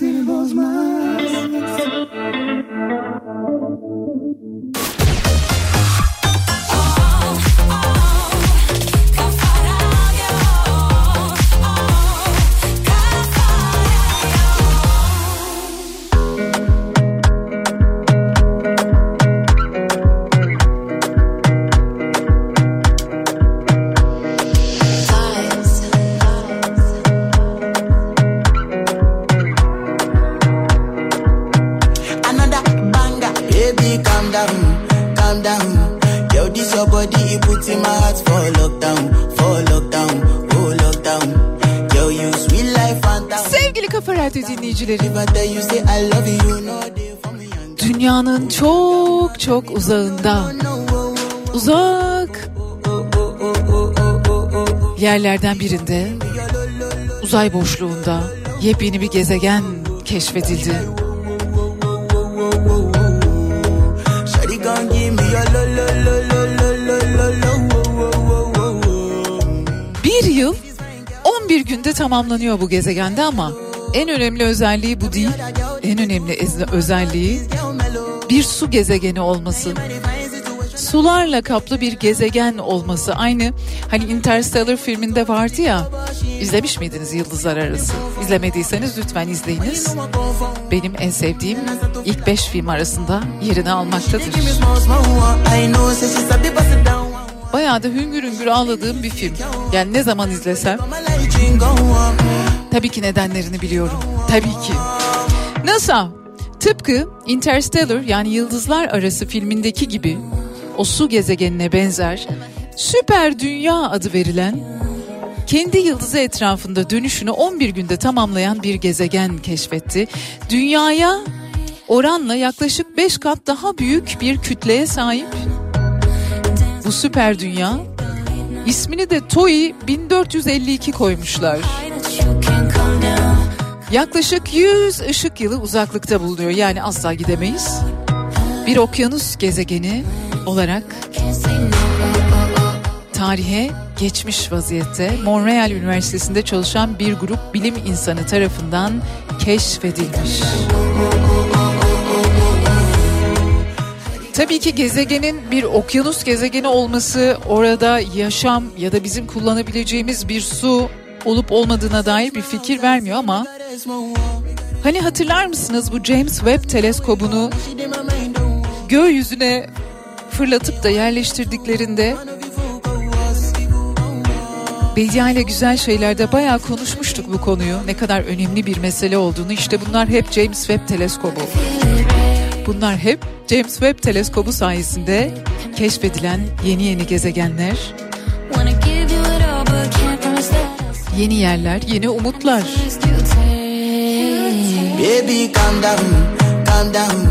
günlerden birinde uzay boşluğunda yepyeni bir gezegen keşfedildi. Bir yıl 11 günde tamamlanıyor bu gezegende ama en önemli özelliği bu değil. En önemli özelliği bir su gezegeni olması. Sularla kaplı bir gezegen olması aynı hani Interstellar filminde vardı ya. İzlemiş miydiniz Yıldızlar Arası? İzlemediyseniz lütfen izleyiniz. Benim en sevdiğim ilk 5 film arasında yerini almaktadır. Bayağı da hüngür hüngür ağladığım bir film. Yani ne zaman izlesem. Tabii ki nedenlerini biliyorum. Tabii ki. NASA tıpkı Interstellar yani Yıldızlar Arası filmindeki gibi o su gezegenine benzer süper dünya adı verilen kendi yıldızı etrafında dönüşünü 11 günde tamamlayan bir gezegen keşfetti. Dünyaya oranla yaklaşık 5 kat daha büyük bir kütleye sahip bu süper dünya ismini de TOI 1452 koymuşlar. Yaklaşık 100 ışık yılı uzaklıkta bulunuyor. Yani asla gidemeyiz. Bir okyanus gezegeni olarak tarihe geçmiş vaziyette Montreal Üniversitesi'nde çalışan bir grup bilim insanı tarafından keşfedilmiş. Tabii ki gezegenin bir okyanus gezegeni olması orada yaşam ya da bizim kullanabileceğimiz bir su olup olmadığına dair bir fikir vermiyor ama hani hatırlar mısınız bu James Webb teleskobunu gökyüzüne fırlatıp da yerleştirdiklerinde Bedia ile güzel şeylerde bayağı konuşmuştuk bu konuyu. Ne kadar önemli bir mesele olduğunu. İşte bunlar hep James Webb teleskobu. Bunlar hep James Webb teleskobu sayesinde keşfedilen yeni yeni gezegenler, yeni yerler, yeni umutlar. Baby calm down, calm down.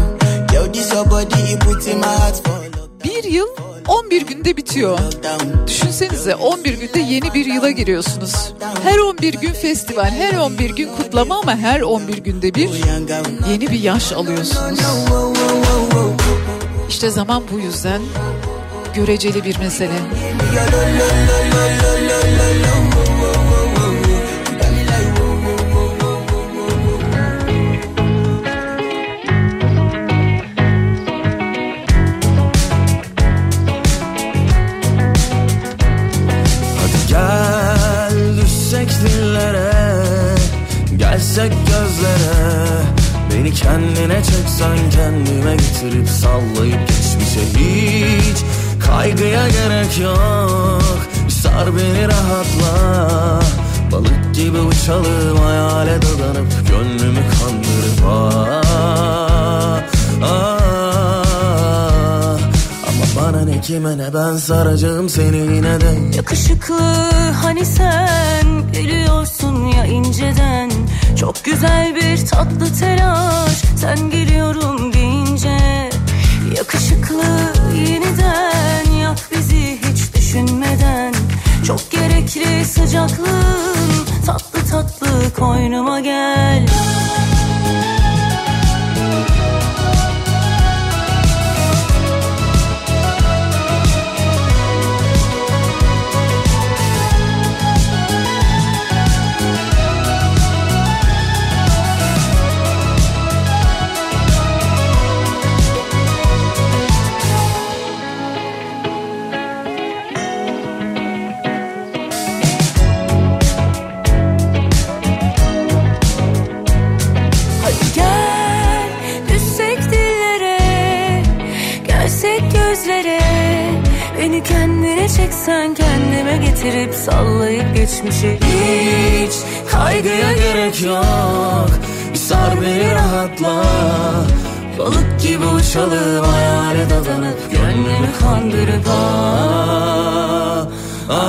Yo this your body it put in my heart for Bir yıl 11 günde bitiyor. Düşünsenize 11 günde yeni bir yıla giriyorsunuz. Her 11 gün festival, her 11 gün kutlama ama her 11 günde bir yeni bir yaş alıyorsunuz. İşte zaman bu yüzden göreceli bir mesele. Beni kendine çeksen kendime getirip sallayıp geçmişe hiç Kaygıya gerek yok. Sar beni rahatla. Balık gibi uçalım hayale dadanıp Gönlümü kandırıp ah, ah. Ama bana ne kime ne ben saracağım seni yine de. Yakışıklı hani sen gülüyorsun ya inceden. Çok güzel bir tatlı telaş. Sen geliyorum deyince Yakışıklı yeniden. Yak bizi hiç düşünmeden. Çok gerekli sıcaklığın tatlı tatlı koynuma gel. Hadi Uçalım hayale dadanıp Gönlümü kandırıp ah, ah,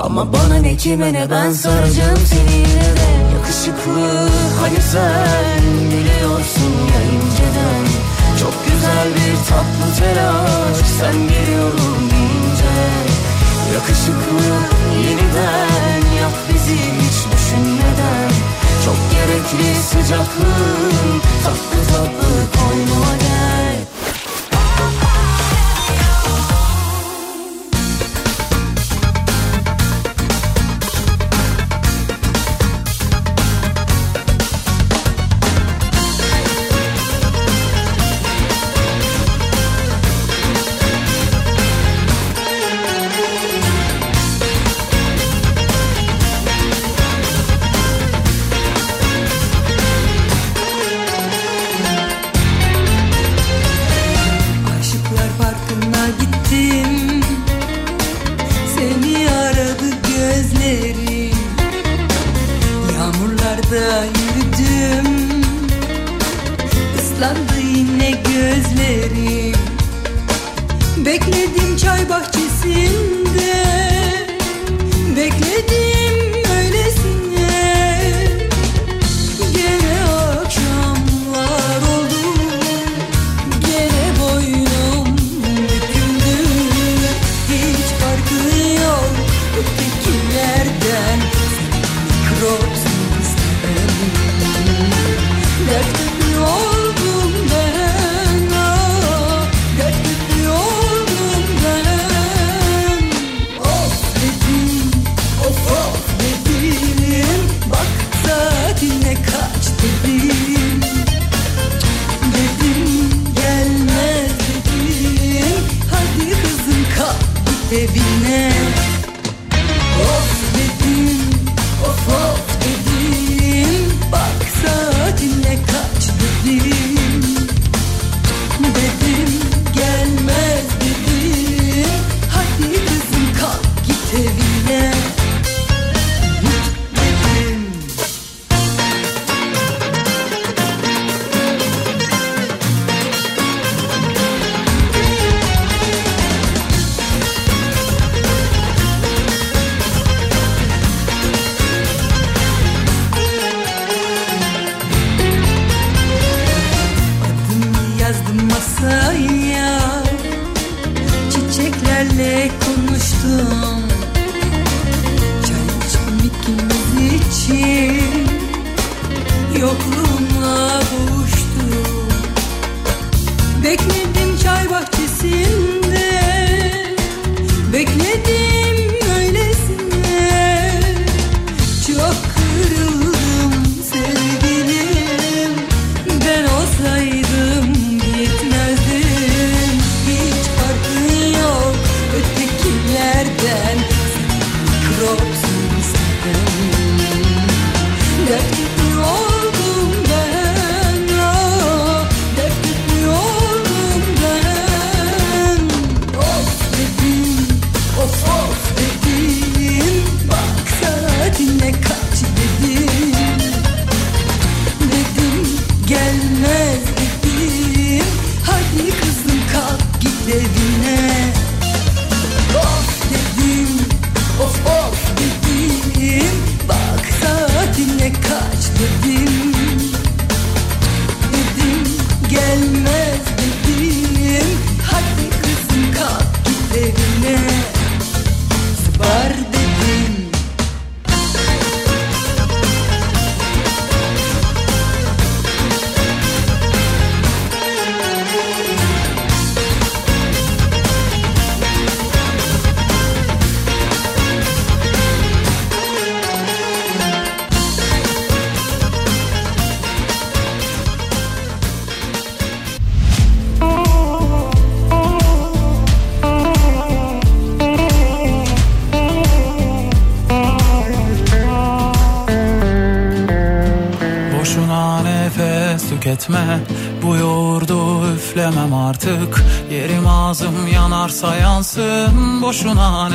Ama bana ne kime ne ben saracağım seni yine de. Yakışıklı hani sen biliyorsun ya inceden Çok güzel bir tatlı telaş sen geliyorum deyince. Yakışıklı yeniden yap bizi hiç düşünmeden Çok gerekli sıcaklığın tatlı tatlı koynuma gel deviné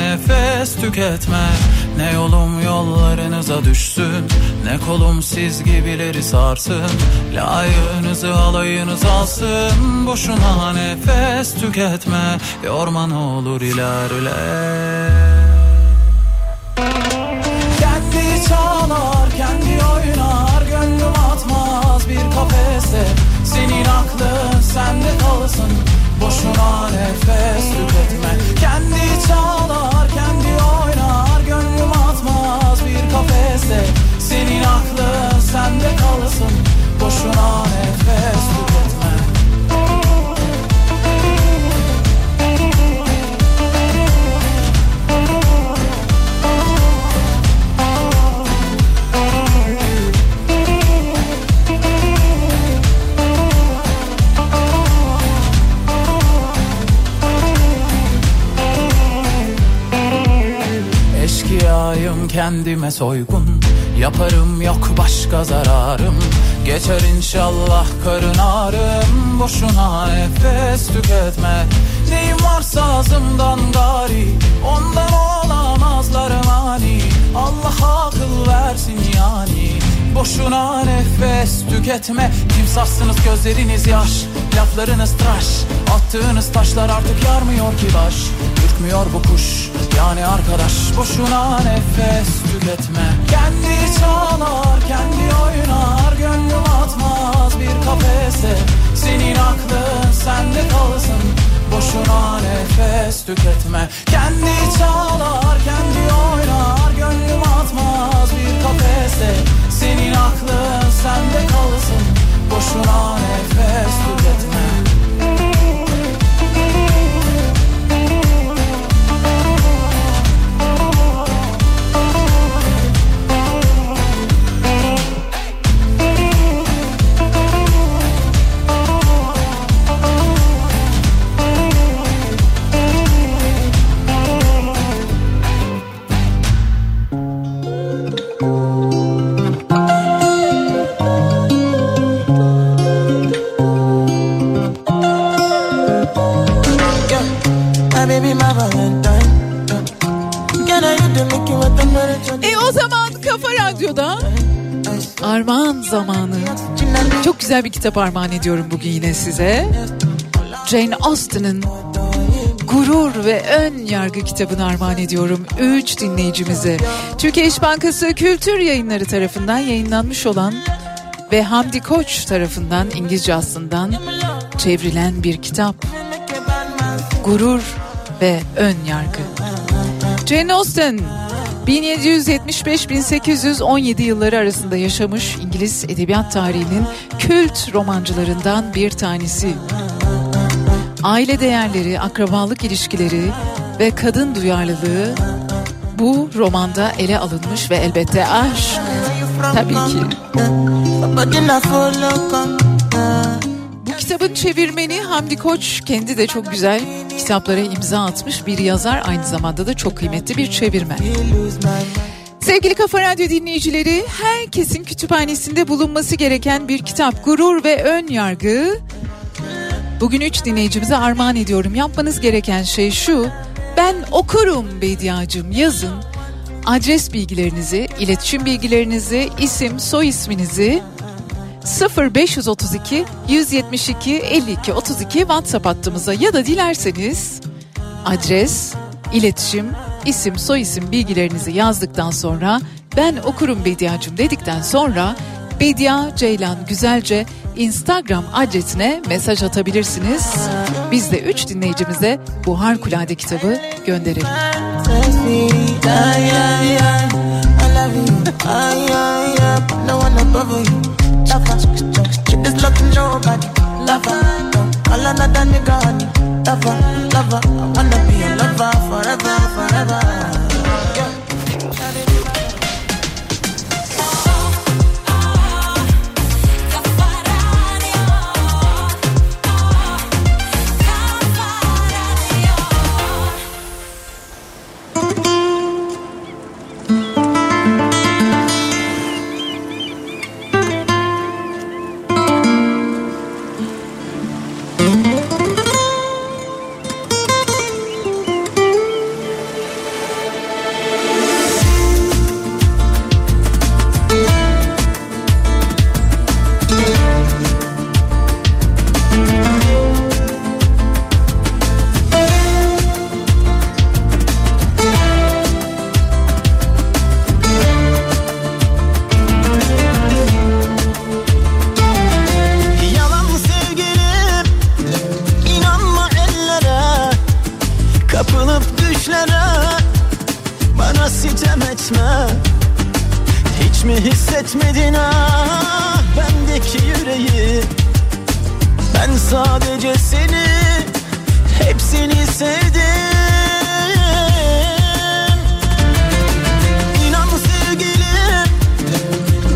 nefes tüketme. Ne yolum yollarınıza düşsün. Ne kolum siz gibileri sarsın. Layığınızı alayınız alsın. Boşuna nefes tüketme. Yorman olur ilerle. Kendi çalar kendi oynar. Gönlüm atmaz bir kafese. Senin aklın sende kalsın. Boşuna nefes tüketme. Kendi çalar kendi oynar. Gönlüm atmaz bir kafeste Senin aklın sende kalsın. Boşuna nefes tüketme. Kendime soygun. Yaparım yok başka zararım. Geçer inşallah karın ağrım. Boşuna nefes tüketme. Neyim varsa ağzımdan gari. Ondan olamazlar mani. Allah akıl versin yani. Boşuna nefes tüketme. Timsahsınız gözleriniz yaş. Laflarınız tıraş. Attığınız taşlar artık yarmıyor ki baş Ürkmüyor bu kuş. Yani arkadaş Boşuna nefes tüketme. Kendi çalar kendi oynar Gönlüm atmaz bir kafese. Senin aklın sende kalsın Boşuna nefes tüketme. Kendi çalar kendi oynar Gönlüm atmaz bir kafese. Senin aklın sende kalsın Boşuna nefes tüketme güzel bir kitap armağan ediyorum bugün yine size. Jane Austen'ın Gurur ve Ön Yargı kitabını armağan ediyorum 3 dinleyicimize. Türkiye İş Bankası Kültür Yayınları tarafından yayınlanmış olan ve Hamdi Koç tarafından İngilizce aslından çevrilen bir kitap. Gurur ve Ön Yargı. Jane Austen 1775-1817 yılları arasında yaşamış İngiliz edebiyat tarihinin kült romancılarından bir tanesi. Aile değerleri, akrabalık ilişkileri ve kadın duyarlılığı bu romanda ele alınmış ve elbette aşk tabii ki. Bu kitabın çevirmeni Hamdi Koç kendi de çok güzel kitaplara imza atmış bir yazar aynı zamanda da çok kıymetli bir çevirmen. Sevgili Kafa Radyo dinleyicileri, herkesin kütüphanesinde bulunması gereken bir kitap Gurur ve Ön Yargı. Bugün üç dinleyicimize armağan ediyorum. Yapmanız gereken şey şu. Ben okurum Bediacığım yazın. Adres bilgilerinizi, iletişim bilgilerinizi, isim, soy isminizi 0532 172 52 32 WhatsApp hattımıza ya da dilerseniz adres, iletişim, isim, soy isim bilgilerinizi yazdıktan sonra ben okurum Bediacığım dedikten sonra Bedia Ceylan Güzelce Instagram adresine mesaj atabilirsiniz. Biz de 3 dinleyicimize bu harikulade kitabı gönderelim. lover. Treat this love to nobody, lover. All another nigga, honey, lover, lover. I wanna be a lover forever, forever. Hissetmedin ah Bendeki yüreği. Ben sadece seni Hep seni sevdim. İnan sevgilim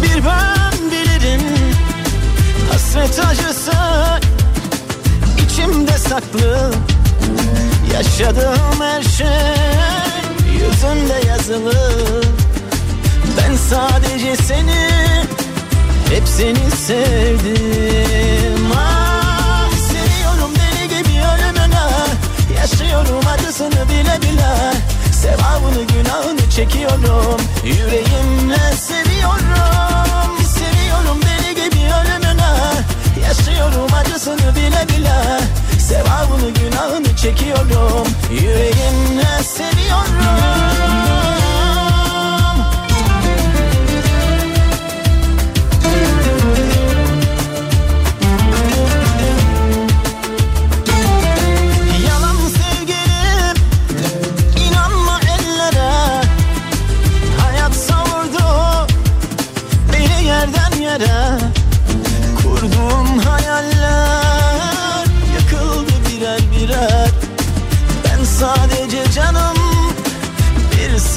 Bir ben bilirim. Hasret acısı içimde saklı. Yaşadığım her şey yüzünde yazılı Ben sadece seni hep seni sevdim. Ah seviyorum deli gibi ölümüne Yaşıyorum acısını bile bile. Sevabını günahını çekiyorum Yüreğimle seviyorum. Seviyorum deli gibi ölümüne Yaşıyorum acısını bile bile. Sevabını günahını çekiyorum Yüreğimle seviyorum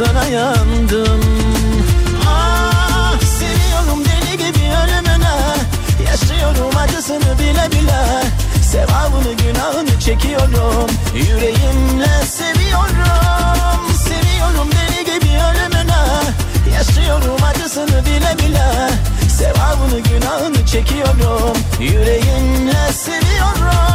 sana yandım. Ah seviyorum deli gibi ölümüne. Yaşıyorum acısını bile bile. Sevabını günahını çekiyorum. Yüreğimle seviyorum. Seviyorum deli gibi ölümüne. Yaşıyorum acısını bile bile. Sevabını günahını çekiyorum. Yüreğimle seviyorum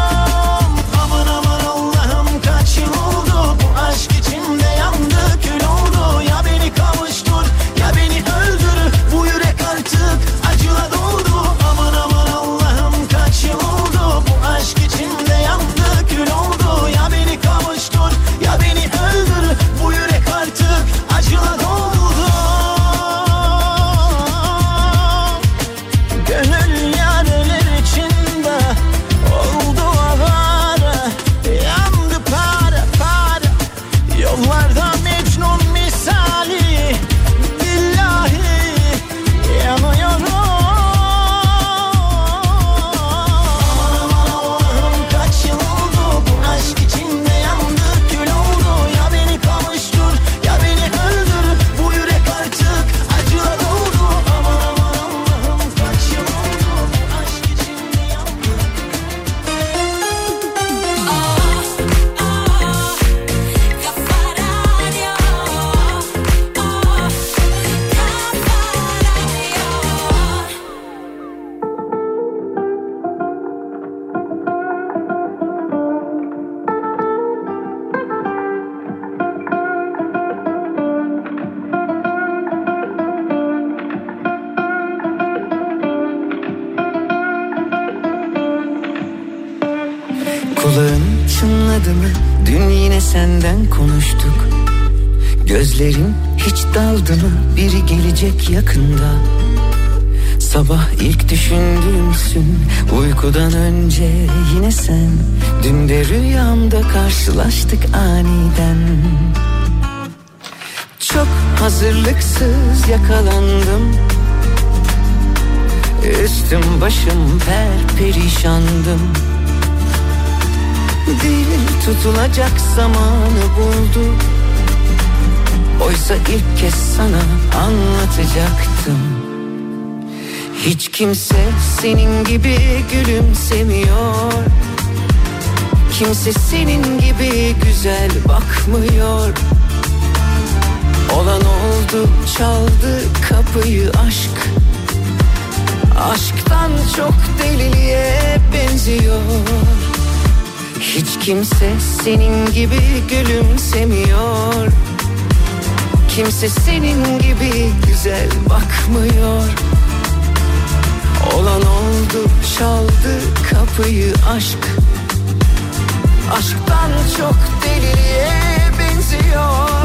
Gözlerin hiç daldı mı? Biri gelecek yakında. Sabah ilk düşündüğümsün Uykudan önce yine sen. Dün de rüyamda karşılaştık aniden. Çok hazırlıksız yakalandım. Üstüm başım per perişandım. Dil tutulacak zamanı buldu Oysa ilk kez sana anlatacaktım. Hiç kimse senin gibi gülümsemiyor. Kimse senin gibi güzel bakmıyor. Olan oldu çaldı kapıyı aşk. Aşktan çok deliliğe benziyor. Hiç kimse senin gibi gülümsemiyor Kimse senin gibi güzel bakmıyor. Olan oldu çaldı kapıyı aşk. Aşktan çok deliliğe benziyor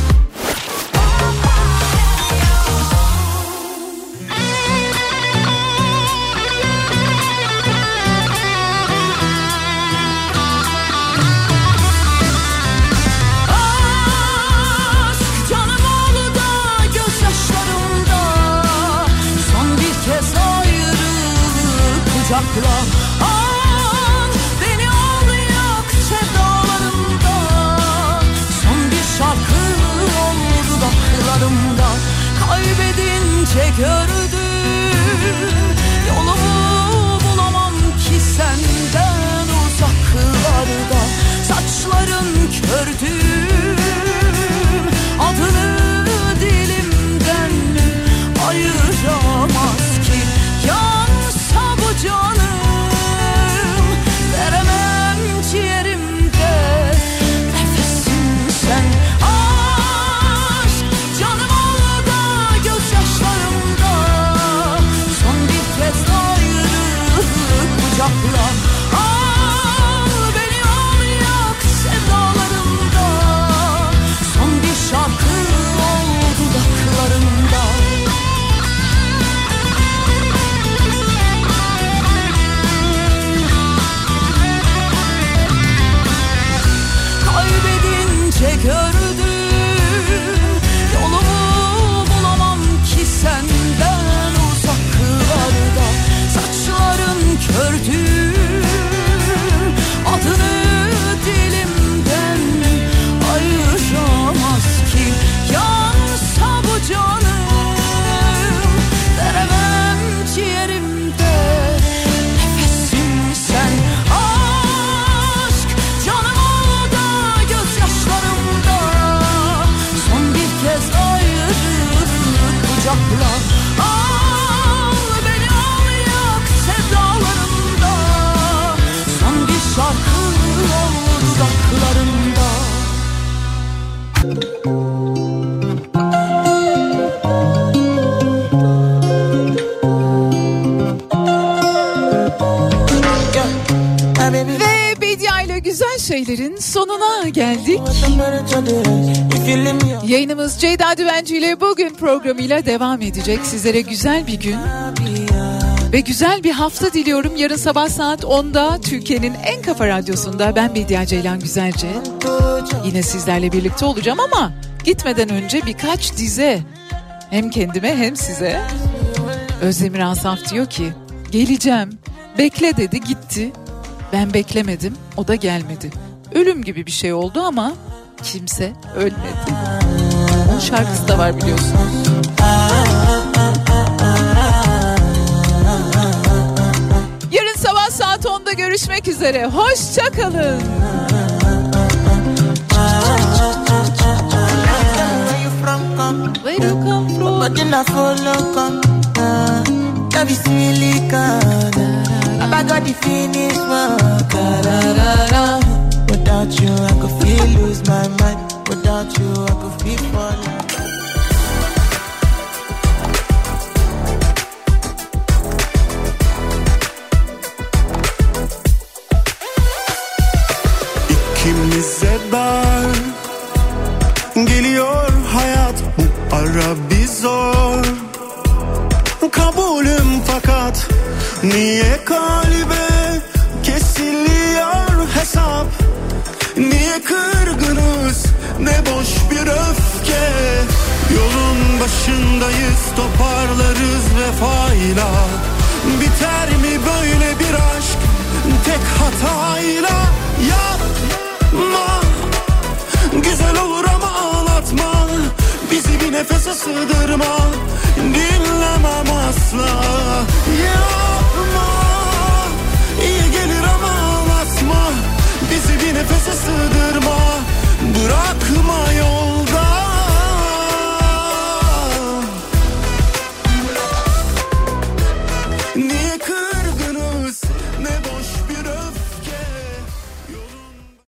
uzaklarda Saçların kördüm Adını dilimden ayıramaz sonuna geldik. Yayınımız Ceyda Düvenci ile bugün programıyla devam edecek. Sizlere güzel bir gün ve güzel bir hafta diliyorum. Yarın sabah saat 10'da Türkiye'nin en kafa radyosunda ben Bedia Ceylan Güzelce. Yine sizlerle birlikte olacağım ama gitmeden önce birkaç dize hem kendime hem size. Özdemir Asaf diyor ki geleceğim bekle dedi gitti. Ben beklemedim o da gelmedi. Ölüm gibi bir şey oldu ama kimse ölmedi. Onun şarkısı da var biliyorsunuz. Yarın sabah saat 10'da görüşmek üzere. Hoşça kalın. Where you come from? But then I follow come. That be silly kind. I got the finish work. Without you, I could feel lose my mind. Without you, I could feel falling. İkimize dar Geliyor hayat bu ara bir zor Kabulüm fakat Niye kalbe kesiliyor hesap Niye kırgınız? Ne boş bir öfke. Yolun başındayız toparlarız vefayla. Biter mi böyle bir aşk? Tek hatayla. Yapma. Güzel olur ama ağlatma. Bizi bir nefese sığdırma. Dinlemem asla. Yapma. nefese sığdırma. Bırakma yol.